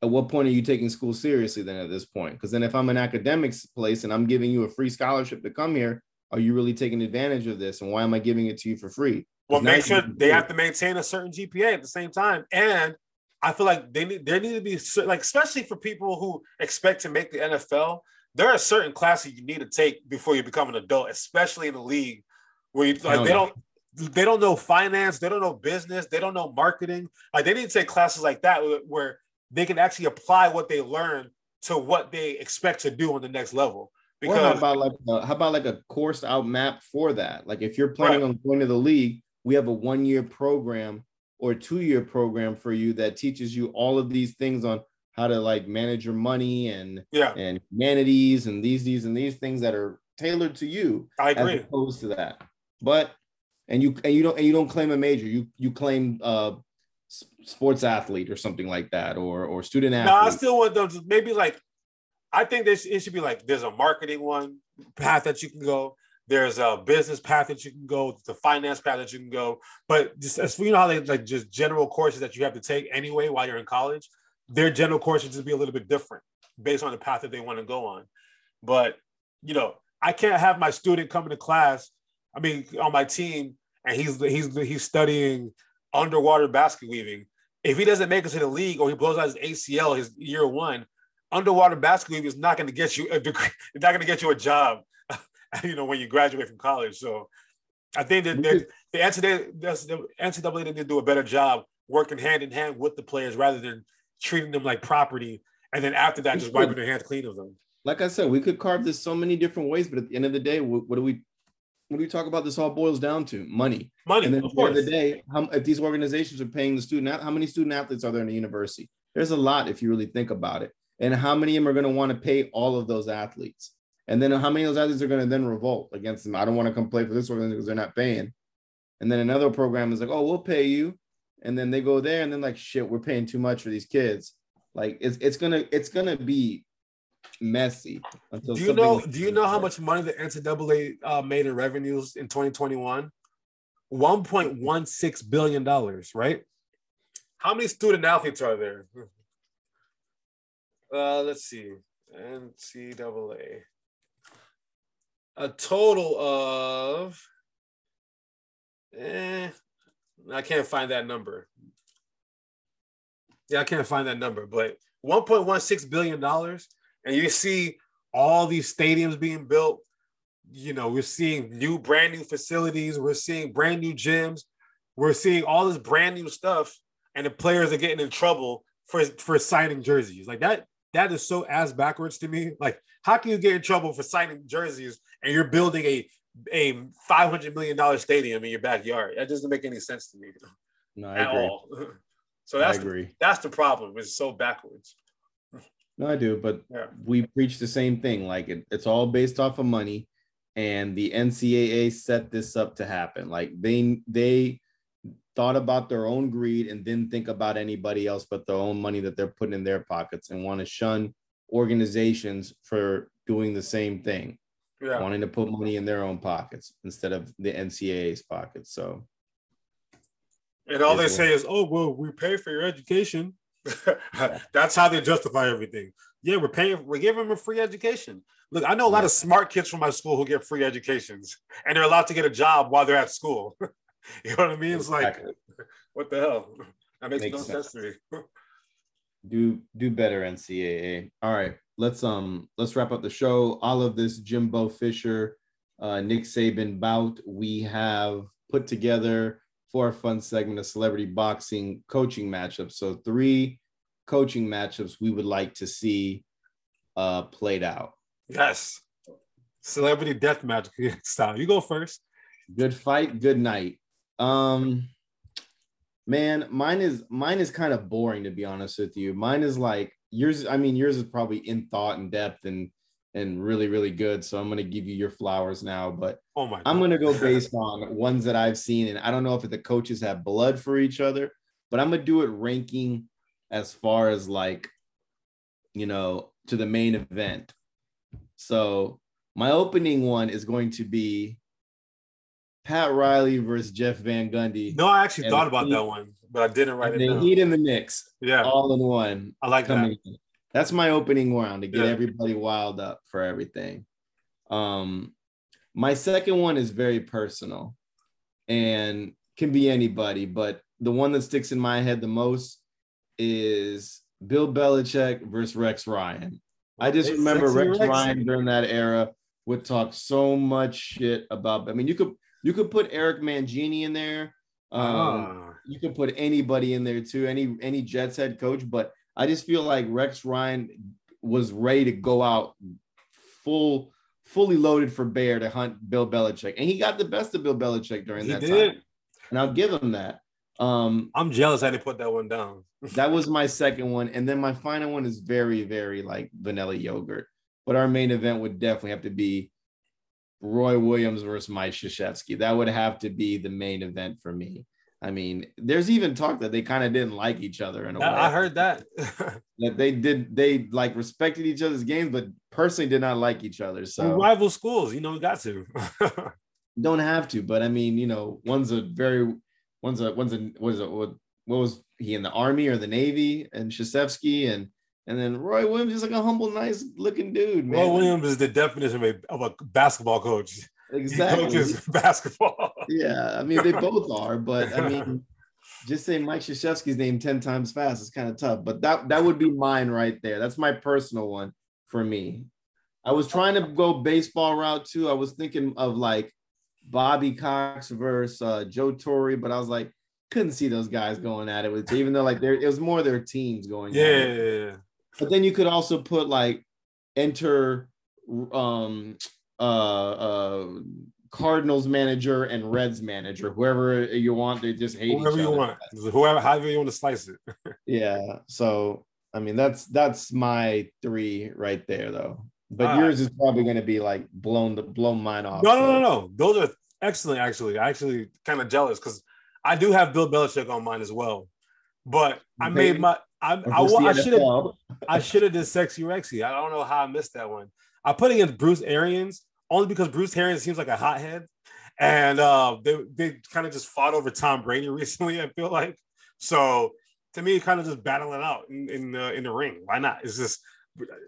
at what point are you taking school seriously then at this point? Because then if I'm an academics place and I'm giving you a free scholarship to come here, are you really taking advantage of this? And why am I giving it to you for free? Well, make sure they have to maintain a certain GPA at the same time. And I feel like they need there need to be like especially for people who expect to make the NFL. There are certain classes you need to take before you become an adult, especially in the league where you like oh, they don't they don't know finance, they don't know business, they don't know marketing. Like they need to take classes like that where they can actually apply what they learn to what they expect to do on the next level. Because how about like a, how about like a course out map for that? Like if you're planning right. on going to the league, we have a one year program or two year program for you that teaches you all of these things on how to like manage your money and yeah and humanities and these these and these things that are tailored to you. I agree. As opposed to that, but and you and you don't and you don't claim a major. You you claim uh sports athlete or something like that or or student athlete. No, I still want them to maybe like I think this it should be like there's a marketing one path that you can go. There's a business path that you can go, the finance path that you can go. But just as you know how they like just general courses that you have to take anyway while you're in college, their general courses just be a little bit different based on the path that they want to go on. But you know, I can't have my student coming to class. I mean, on my team, and he's he's he's studying underwater basket weaving. If he doesn't make it to the league or he blows out his ACL his year one, underwater basketball is not going to get you a degree. It's not going to get you a job. you know when you graduate from college. So I think that the NCAA, the NCAA need to do a better job working hand in hand with the players rather than treating them like property and then after that just wiping their hands clean of them. Like I said, we could carve this so many different ways, but at the end of the day, what, what do we what do we talk about? This all boils down to money. Money. And then at the end of the day, how, if these organizations are paying the student, how many student athletes are there in a university? There's a lot if you really think about it and how many of them are going to want to pay all of those athletes and then how many of those athletes are going to then revolt against them i don't want to come play for this organization because they're not paying and then another program is like oh we'll pay you and then they go there and then like shit we're paying too much for these kids like it's, it's gonna it's gonna be messy. Until do you know? Do you know how much money the NCAA uh, made in revenues in 2021? 1.16 billion dollars. Right? How many student athletes are there? Uh, let's see. NCAA. A total of. Eh, I can't find that number. Yeah, I can't find that number, but 1.16 billion dollars, and you see all these stadiums being built. You know, we're seeing new, brand new facilities. We're seeing brand new gyms. We're seeing all this brand new stuff, and the players are getting in trouble for for signing jerseys. Like that, that is so ass backwards to me. Like, how can you get in trouble for signing jerseys and you're building a a five hundred million dollar stadium in your backyard? That doesn't make any sense to me. No, I agree. All. So that's. The, that's the problem. It's so backwards. No, I do, but yeah. we preach the same thing. Like it, it's all based off of money, and the NCAA set this up to happen. Like they they thought about their own greed and didn't think about anybody else but their own money that they're putting in their pockets and want to shun organizations for doing the same thing. Yeah. Wanting to put money in their own pockets instead of the NCAA's pockets. So and all they say is, "Oh, well, we pay for your education." That's how they justify everything. Yeah, we're paying. We're giving them a free education. Look, I know a lot of smart kids from my school who get free educations, and they're allowed to get a job while they're at school. you know what I mean? It's like, what the hell? That makes, makes no sense. sense to me. do do better, NCAA. All right, let's um let's wrap up the show. All of this Jimbo Fisher, uh, Nick Saban bout we have put together for a fun segment of celebrity boxing coaching matchups. So three coaching matchups we would like to see uh, played out. Yes. Celebrity death match style. You go first. Good fight, good night. Um man, mine is mine is kind of boring to be honest with you. Mine is like yours, I mean, yours is probably in thought and depth and and really, really good. So I'm going to give you your flowers now. But oh my I'm going to go based on ones that I've seen. And I don't know if the coaches have blood for each other, but I'm going to do it ranking as far as like, you know, to the main event. So my opening one is going to be Pat Riley versus Jeff Van Gundy. No, I actually thought about heat, that one, but I didn't write it down. Heat in the mix. Yeah. All in one. I like that. In. That's my opening round to get yeah. everybody wild up for everything. Um, my second one is very personal and can be anybody, but the one that sticks in my head the most is Bill Belichick versus Rex Ryan. I just hey, remember Rex, Rex Ryan during that era would talk so much shit about. I mean, you could you could put Eric Mangini in there. Um, ah. You could put anybody in there too, any any Jets head coach, but I just feel like Rex Ryan was ready to go out full, fully loaded for bear to hunt Bill Belichick, and he got the best of Bill Belichick during he that did. time. And I'll give him that. Um, I'm jealous I didn't put that one down. that was my second one, and then my final one is very, very like vanilla yogurt. But our main event would definitely have to be Roy Williams versus Mike Krzyzewski. That would have to be the main event for me. I mean, there's even talk that they kind of didn't like each other in a way. I heard that. that they did they like respected each other's games, but personally did not like each other. So We're rival schools, you know, got to. don't have to, but I mean, you know, one's a very one's a one's a was it what, what was he in the army or the navy and Krzyzewski and and then Roy Williams is like a humble, nice looking dude, man. Roy Williams is the definition of a, of a basketball coach. Exactly. He coaches basketball. yeah, I mean they both are, but I mean, just say Mike Krzyzewski's name ten times fast is kind of tough. But that that would be mine right there. That's my personal one for me. I was trying to go baseball route too. I was thinking of like Bobby Cox versus uh, Joe Torre, but I was like, couldn't see those guys going at it with even though like there it was more their teams going. Yeah. But then you could also put like enter um uh, uh, Cardinals manager and Reds manager, whoever you want, they just hate whoever you other. want, whoever however you want to slice it. yeah, so I mean that's that's my three right there though. But All yours right. is probably going to be like blown the blown mine off. No, so. no, no, no. Those are excellent. Actually, I actually kind of jealous because I do have Bill Belichick on mine as well. But I made my I I, I should have I should have did sexy Rexy. I don't know how I missed that one. I put against Bruce Arians only because Bruce Arians seems like a hothead, and uh, they they kind of just fought over Tom Brady recently. I feel like so to me, kind of just battling out in in, uh, in the ring. Why not? It's just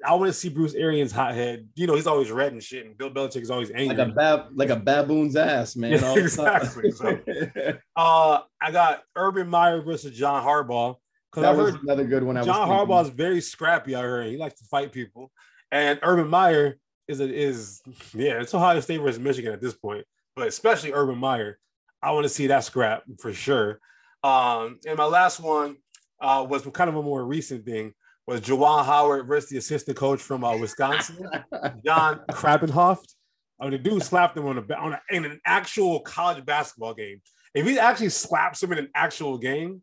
I want to see Bruce Arians hothead. You know, he's always red and shit, and Bill Belichick is always angry. Like a bab, like a baboon's ass, man. Exactly. so, uh, I got Urban Meyer versus John Harbaugh. That I was heard another good one. I John Harbaugh is very scrappy. I heard he likes to fight people, and Urban Meyer is a, is yeah, it's Ohio State versus Michigan at this point, but especially Urban Meyer. I want to see that scrap for sure. Um, and my last one uh, was kind of a more recent thing was Juwan Howard versus the assistant coach from uh, Wisconsin, John Krabbenhoft. I mean, the dude slapped him on a, on a, in an actual college basketball game. If he actually slaps him in an actual game,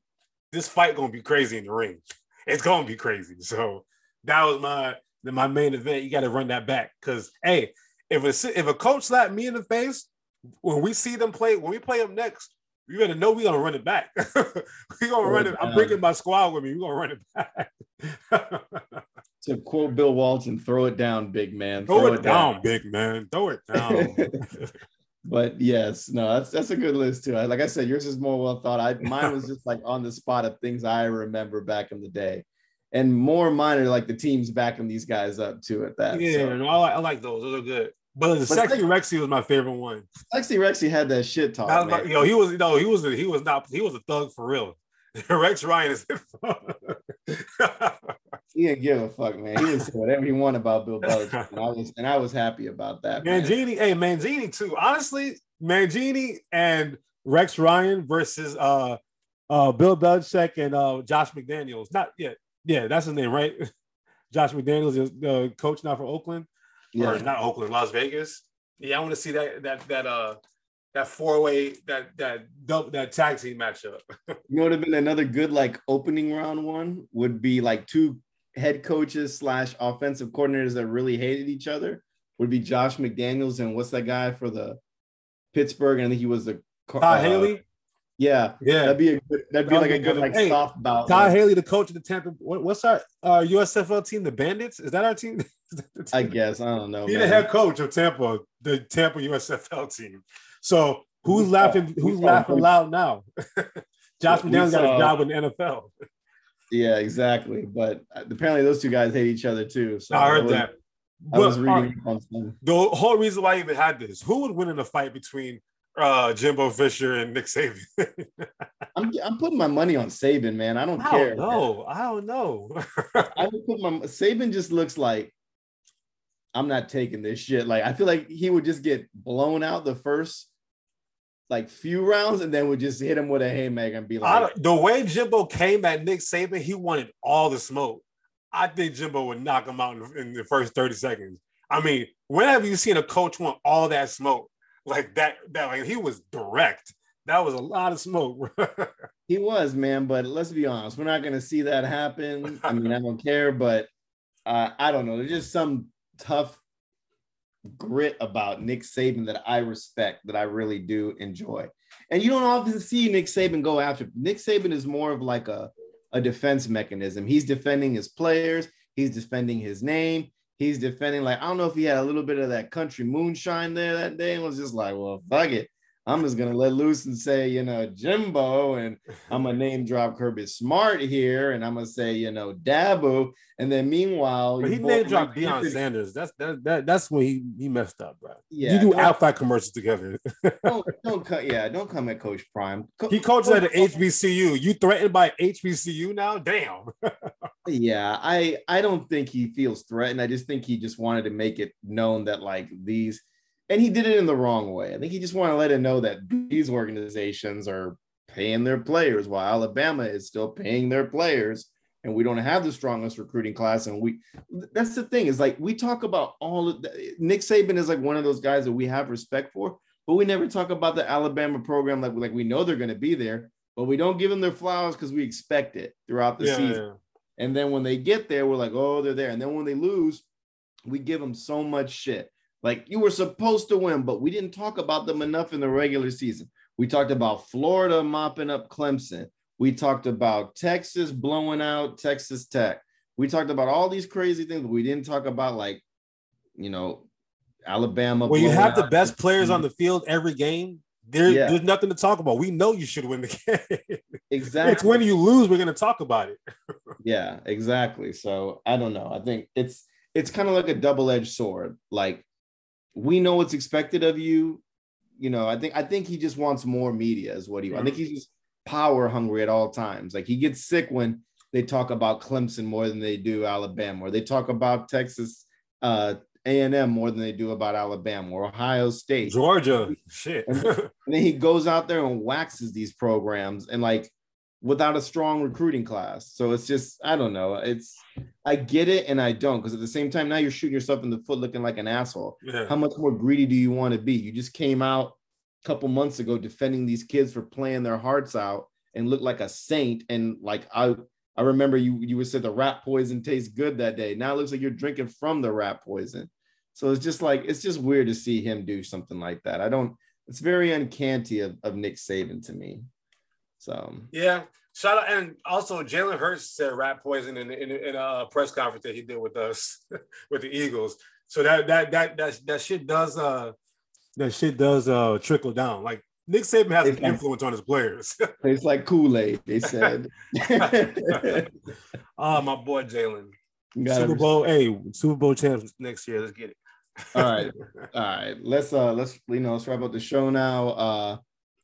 this fight gonna be crazy in the ring. It's gonna be crazy. So that was my my main event. You got to run that back because hey, if a if a coach slapped me in the face when we see them play when we play them next, you better know we're gonna run it back. we're gonna oh, run it. I'm bringing my squad with me. We're gonna run it back. to quote Bill Walton, throw it down, big man. Throw, throw it, it down, down, big man. Throw it down. but yes, no, that's that's a good list too. Like I said, yours is more well thought. I mine was just like on the spot of things I remember back in the day, and more mine are like the teams backing these guys up too. At that, yeah, so. no, I, like, I like those. Those are good. But the but sexy Rexy was my favorite one. Sexy Rexy had that shit talk. That my, yo, he was no, he was he was not he was a thug for real. Rex Ryan is. he didn't give a fuck, man. He was whatever he wanted about Bill Belichick, and I was and I was happy about that. Mangini, man. hey Mangini too. Honestly, Mangini and Rex Ryan versus uh uh Bill Belichick and uh Josh McDaniels. Not yet. Yeah, that's his name, right? Josh McDaniels the coach now for Oakland yeah. or not Oakland, Las Vegas. Yeah, I want to see that that that uh that four way that that dope that tag team matchup. you know, what would have been another good like opening round one would be like two head coaches slash offensive coordinators that really hated each other. Would be Josh McDaniels and what's that guy for the Pittsburgh? And I think he was the Todd uh, Haley. Yeah, yeah, that'd be a good, that'd be like a good like hey, soft bout. Todd Haley, the coach of the Tampa. What, what's our uh, USFL team? The Bandits? Is that our team? I guess I don't know. He's the head coach of Tampa, the Tampa USFL team. So who's we laughing? Saw, who's laughing loud now? Josh McDaniels got a job in the NFL. Yeah, exactly. But apparently, those two guys hate each other too. So I heard I was, that. I was reading uh, the whole reason why I even had this: who would win in a fight between uh, Jimbo Fisher and Nick Saban. I'm I'm putting my money on Saban, man. I don't I care. No, I don't know. I would put my Saban just looks like I'm not taking this shit. Like I feel like he would just get blown out the first like few rounds and then would just hit him with a haymaker and be like the way Jimbo came at Nick Saban, he wanted all the smoke. I think Jimbo would knock him out in, in the first 30 seconds. I mean, when have you seen a coach want all that smoke? like that that like he was direct. That was a lot of smoke. he was, man, but let's be honest, we're not gonna see that happen. I mean, I don't care, but uh, I don't know. There's just some tough grit about Nick Saban that I respect, that I really do enjoy. And you don't often see Nick Saban go after. Nick Saban is more of like a, a defense mechanism. He's defending his players, he's defending his name, he's defending. Like, I don't know if he had a little bit of that country moonshine there that day and was just like, well, fuck it. I'm just gonna let loose and say, you know, Jimbo, and I'm gonna name drop Kirby Smart here, and I'm gonna say, you know, Dabo, and then meanwhile, but he name dropped Deion Sanders. That's that, that that's when he he messed up, bro. Yeah, you do outside commercials together. don't don't cut, yeah, don't come at Coach Prime. Co- he coaches at the HBCU. You threatened by HBCU now? Damn. yeah, I I don't think he feels threatened. I just think he just wanted to make it known that like these and he did it in the wrong way. I think he just wanted to let it know that these organizations are paying their players while Alabama is still paying their players and we don't have the strongest recruiting class and we that's the thing is like we talk about all of the, Nick Saban is like one of those guys that we have respect for but we never talk about the Alabama program like like we know they're going to be there but we don't give them their flowers because we expect it throughout the yeah, season yeah. and then when they get there we're like oh they're there and then when they lose we give them so much shit like you were supposed to win, but we didn't talk about them enough in the regular season. We talked about Florida mopping up Clemson. We talked about Texas blowing out Texas Tech. We talked about all these crazy things, but we didn't talk about like, you know, Alabama. When you have the best players on the field every game, there, Yeah. there's nothing to talk about. We know you should win the game. exactly. it's when you lose, we're gonna talk about it. Yeah, exactly. So I don't know. I think it's it's kind of like a double-edged sword. Like we know what's expected of you. You know, I think I think he just wants more media, is what he. I think he's just power hungry at all times. Like he gets sick when they talk about Clemson more than they do Alabama, or they talk about Texas uh A&M more than they do about Alabama or Ohio State. Georgia, shit. And then he goes out there and waxes these programs and like without a strong recruiting class. So it's just, I don't know. It's I get it and I don't because at the same time, now you're shooting yourself in the foot looking like an asshole. yeah. How much more greedy do you want to be? You just came out a couple months ago defending these kids for playing their hearts out and look like a saint. And like I I remember you you would say the rat poison tastes good that day. Now it looks like you're drinking from the rat poison. So it's just like it's just weird to see him do something like that. I don't it's very uncanny of, of Nick Saban to me. So Yeah. Shout out, and also Jalen Hurts said rat poison in, in, in a press conference that he did with us with the Eagles. So that that that that that shit does uh that shit does uh trickle down. Like Nick Saban has an like- influence on his players. it's like Kool-Aid, they said. Ah, my boy Jalen. Super Bowl, hey, Super Bowl champs next year. Let's get it. All right. All right. Let's uh let's you know let's wrap up the show now. Uh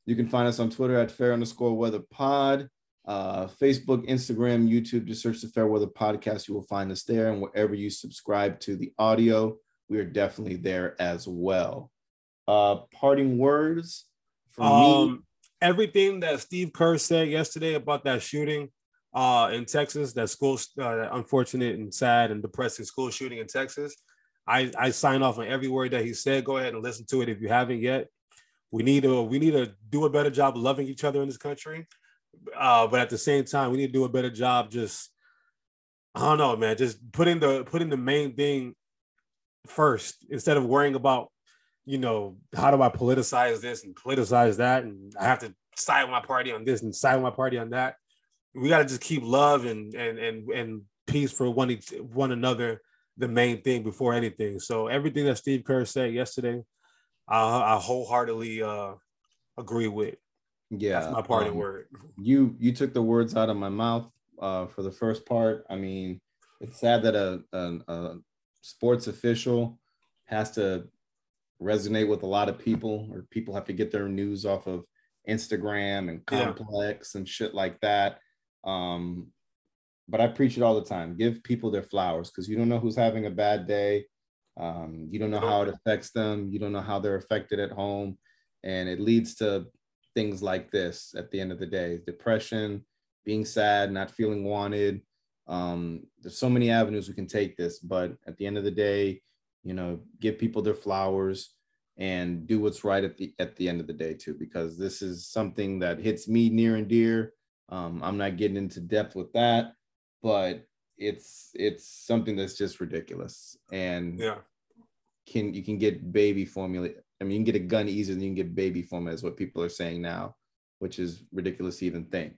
you can find us on Twitter at fair underscore weather pod. Uh Facebook, Instagram, YouTube, just search the Fair Weather Podcast. You will find us there. And wherever you subscribe to the audio, we are definitely there as well. Uh parting words from me. Um, everything that Steve Kerr said yesterday about that shooting uh, in Texas, that school, uh, that unfortunate and sad and depressing school shooting in Texas, I, I sign off on every word that he said. Go ahead and listen to it if you haven't yet. We need to we need to do a better job loving each other in this country, uh, but at the same time, we need to do a better job. Just I don't know, man. Just putting the putting the main thing first instead of worrying about you know, how do I politicize this and politicize that? And I have to side with my party on this and side with my party on that. We got to just keep love and and and and peace for one each, one another the main thing before anything. So everything that Steve Kerr said yesterday, I, I wholeheartedly uh, agree with. yeah, That's my parting um, word. you you took the words out of my mouth uh, for the first part. I mean, it's sad that a, a, a sports official has to resonate with a lot of people, or people have to get their news off of Instagram and Yeah. Complex and shit like that. Um, but I preach it all the time. Give people their flowers because you don't know who's having a bad day. Um, you don't know how it affects them. You don't know how they're affected at home, and it leads to things like this at the end of the day depression being sad not feeling wanted. Um, there's so many avenues we can take this but at the end of the day you know give people their flowers and do what's right at the at the end of the day too because this is something that hits me near and dear. Um, i'm not getting into depth with that but it's it's something that's just ridiculous and Yeah. can you can get baby formula. I mean, you can get a gun easier than you can get baby formula, is what people are saying now, which is ridiculous to even think.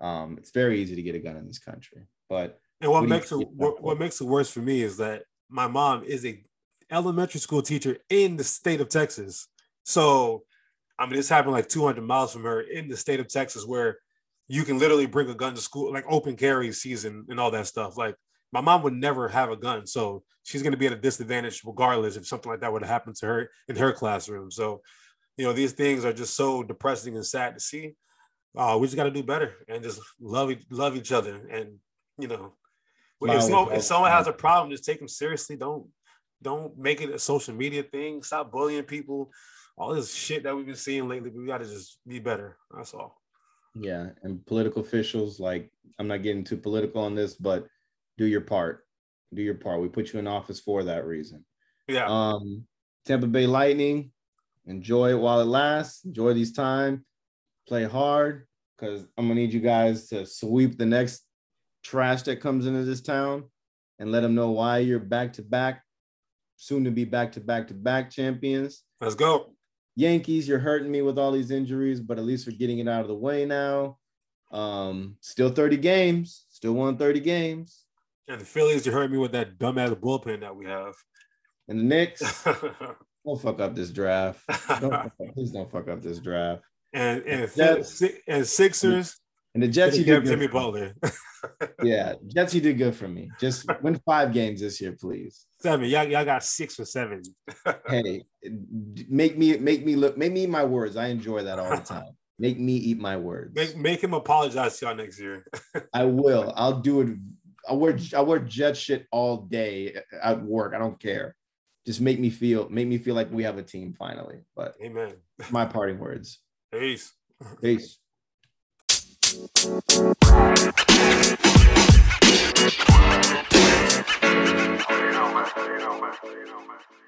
Um, it's very easy to get a gun in this country, but And what What makes it what, what makes it worse for me is that my mom is a elementary school teacher in the state of Texas. So, I mean, this happened like 200 miles from her in the state of Texas, where you can literally bring a gun to school, like open carry season and all that stuff. Like my mom would never have a gun, so she's going to be at a disadvantage regardless if something like that would happen to her in her classroom. So, you know, these things are just so depressing and sad to see. Uh, we just got to do better and just love love each other and you know if, someone, if someone has a problem, just take them seriously. Don't don't make it a social media thing. Stop bullying people. All this shit that we've been seeing lately, we got to just be better. That's all. Yeah, and political officials, like I'm not getting too political on this, but do your part. Do your part. We put you in office for that reason. Yeah, Um, Tampa Bay Lightning, enjoy it while it lasts. Enjoy these time. Play hard because I'm gonna need you guys to sweep the next trash that comes into this town and let them know why you're back to back, soon to be back to back to back champions. let's go. Yankees, you're hurting me with all these injuries, but at least we're getting it out of the way now. Um, still 30 games, still won 30 games. And the Phillies, you heard me with that dumbass bullpen that we have. And the Knicks, don't fuck up this draft. Don't up, please don't fuck up this draft. and and, Jets. and Sixers, And the Jets, you did good. Jimmy. Butler. Yeah, Jets, you did good for me. Just win five games this year, please. Seven. Y'all, y'all got six or seven. Hey, make me make me look make me eat my words. I enjoy that all the time. Make me eat my words. Make, make him apologize to y'all next year. I will. I'll do it. I wear I wear jet shit all day at work. I don't care. Just make me feel make me feel like we have a team finally. But Amen. my parting words. Peace. Peace. you know my, you know my, you know my.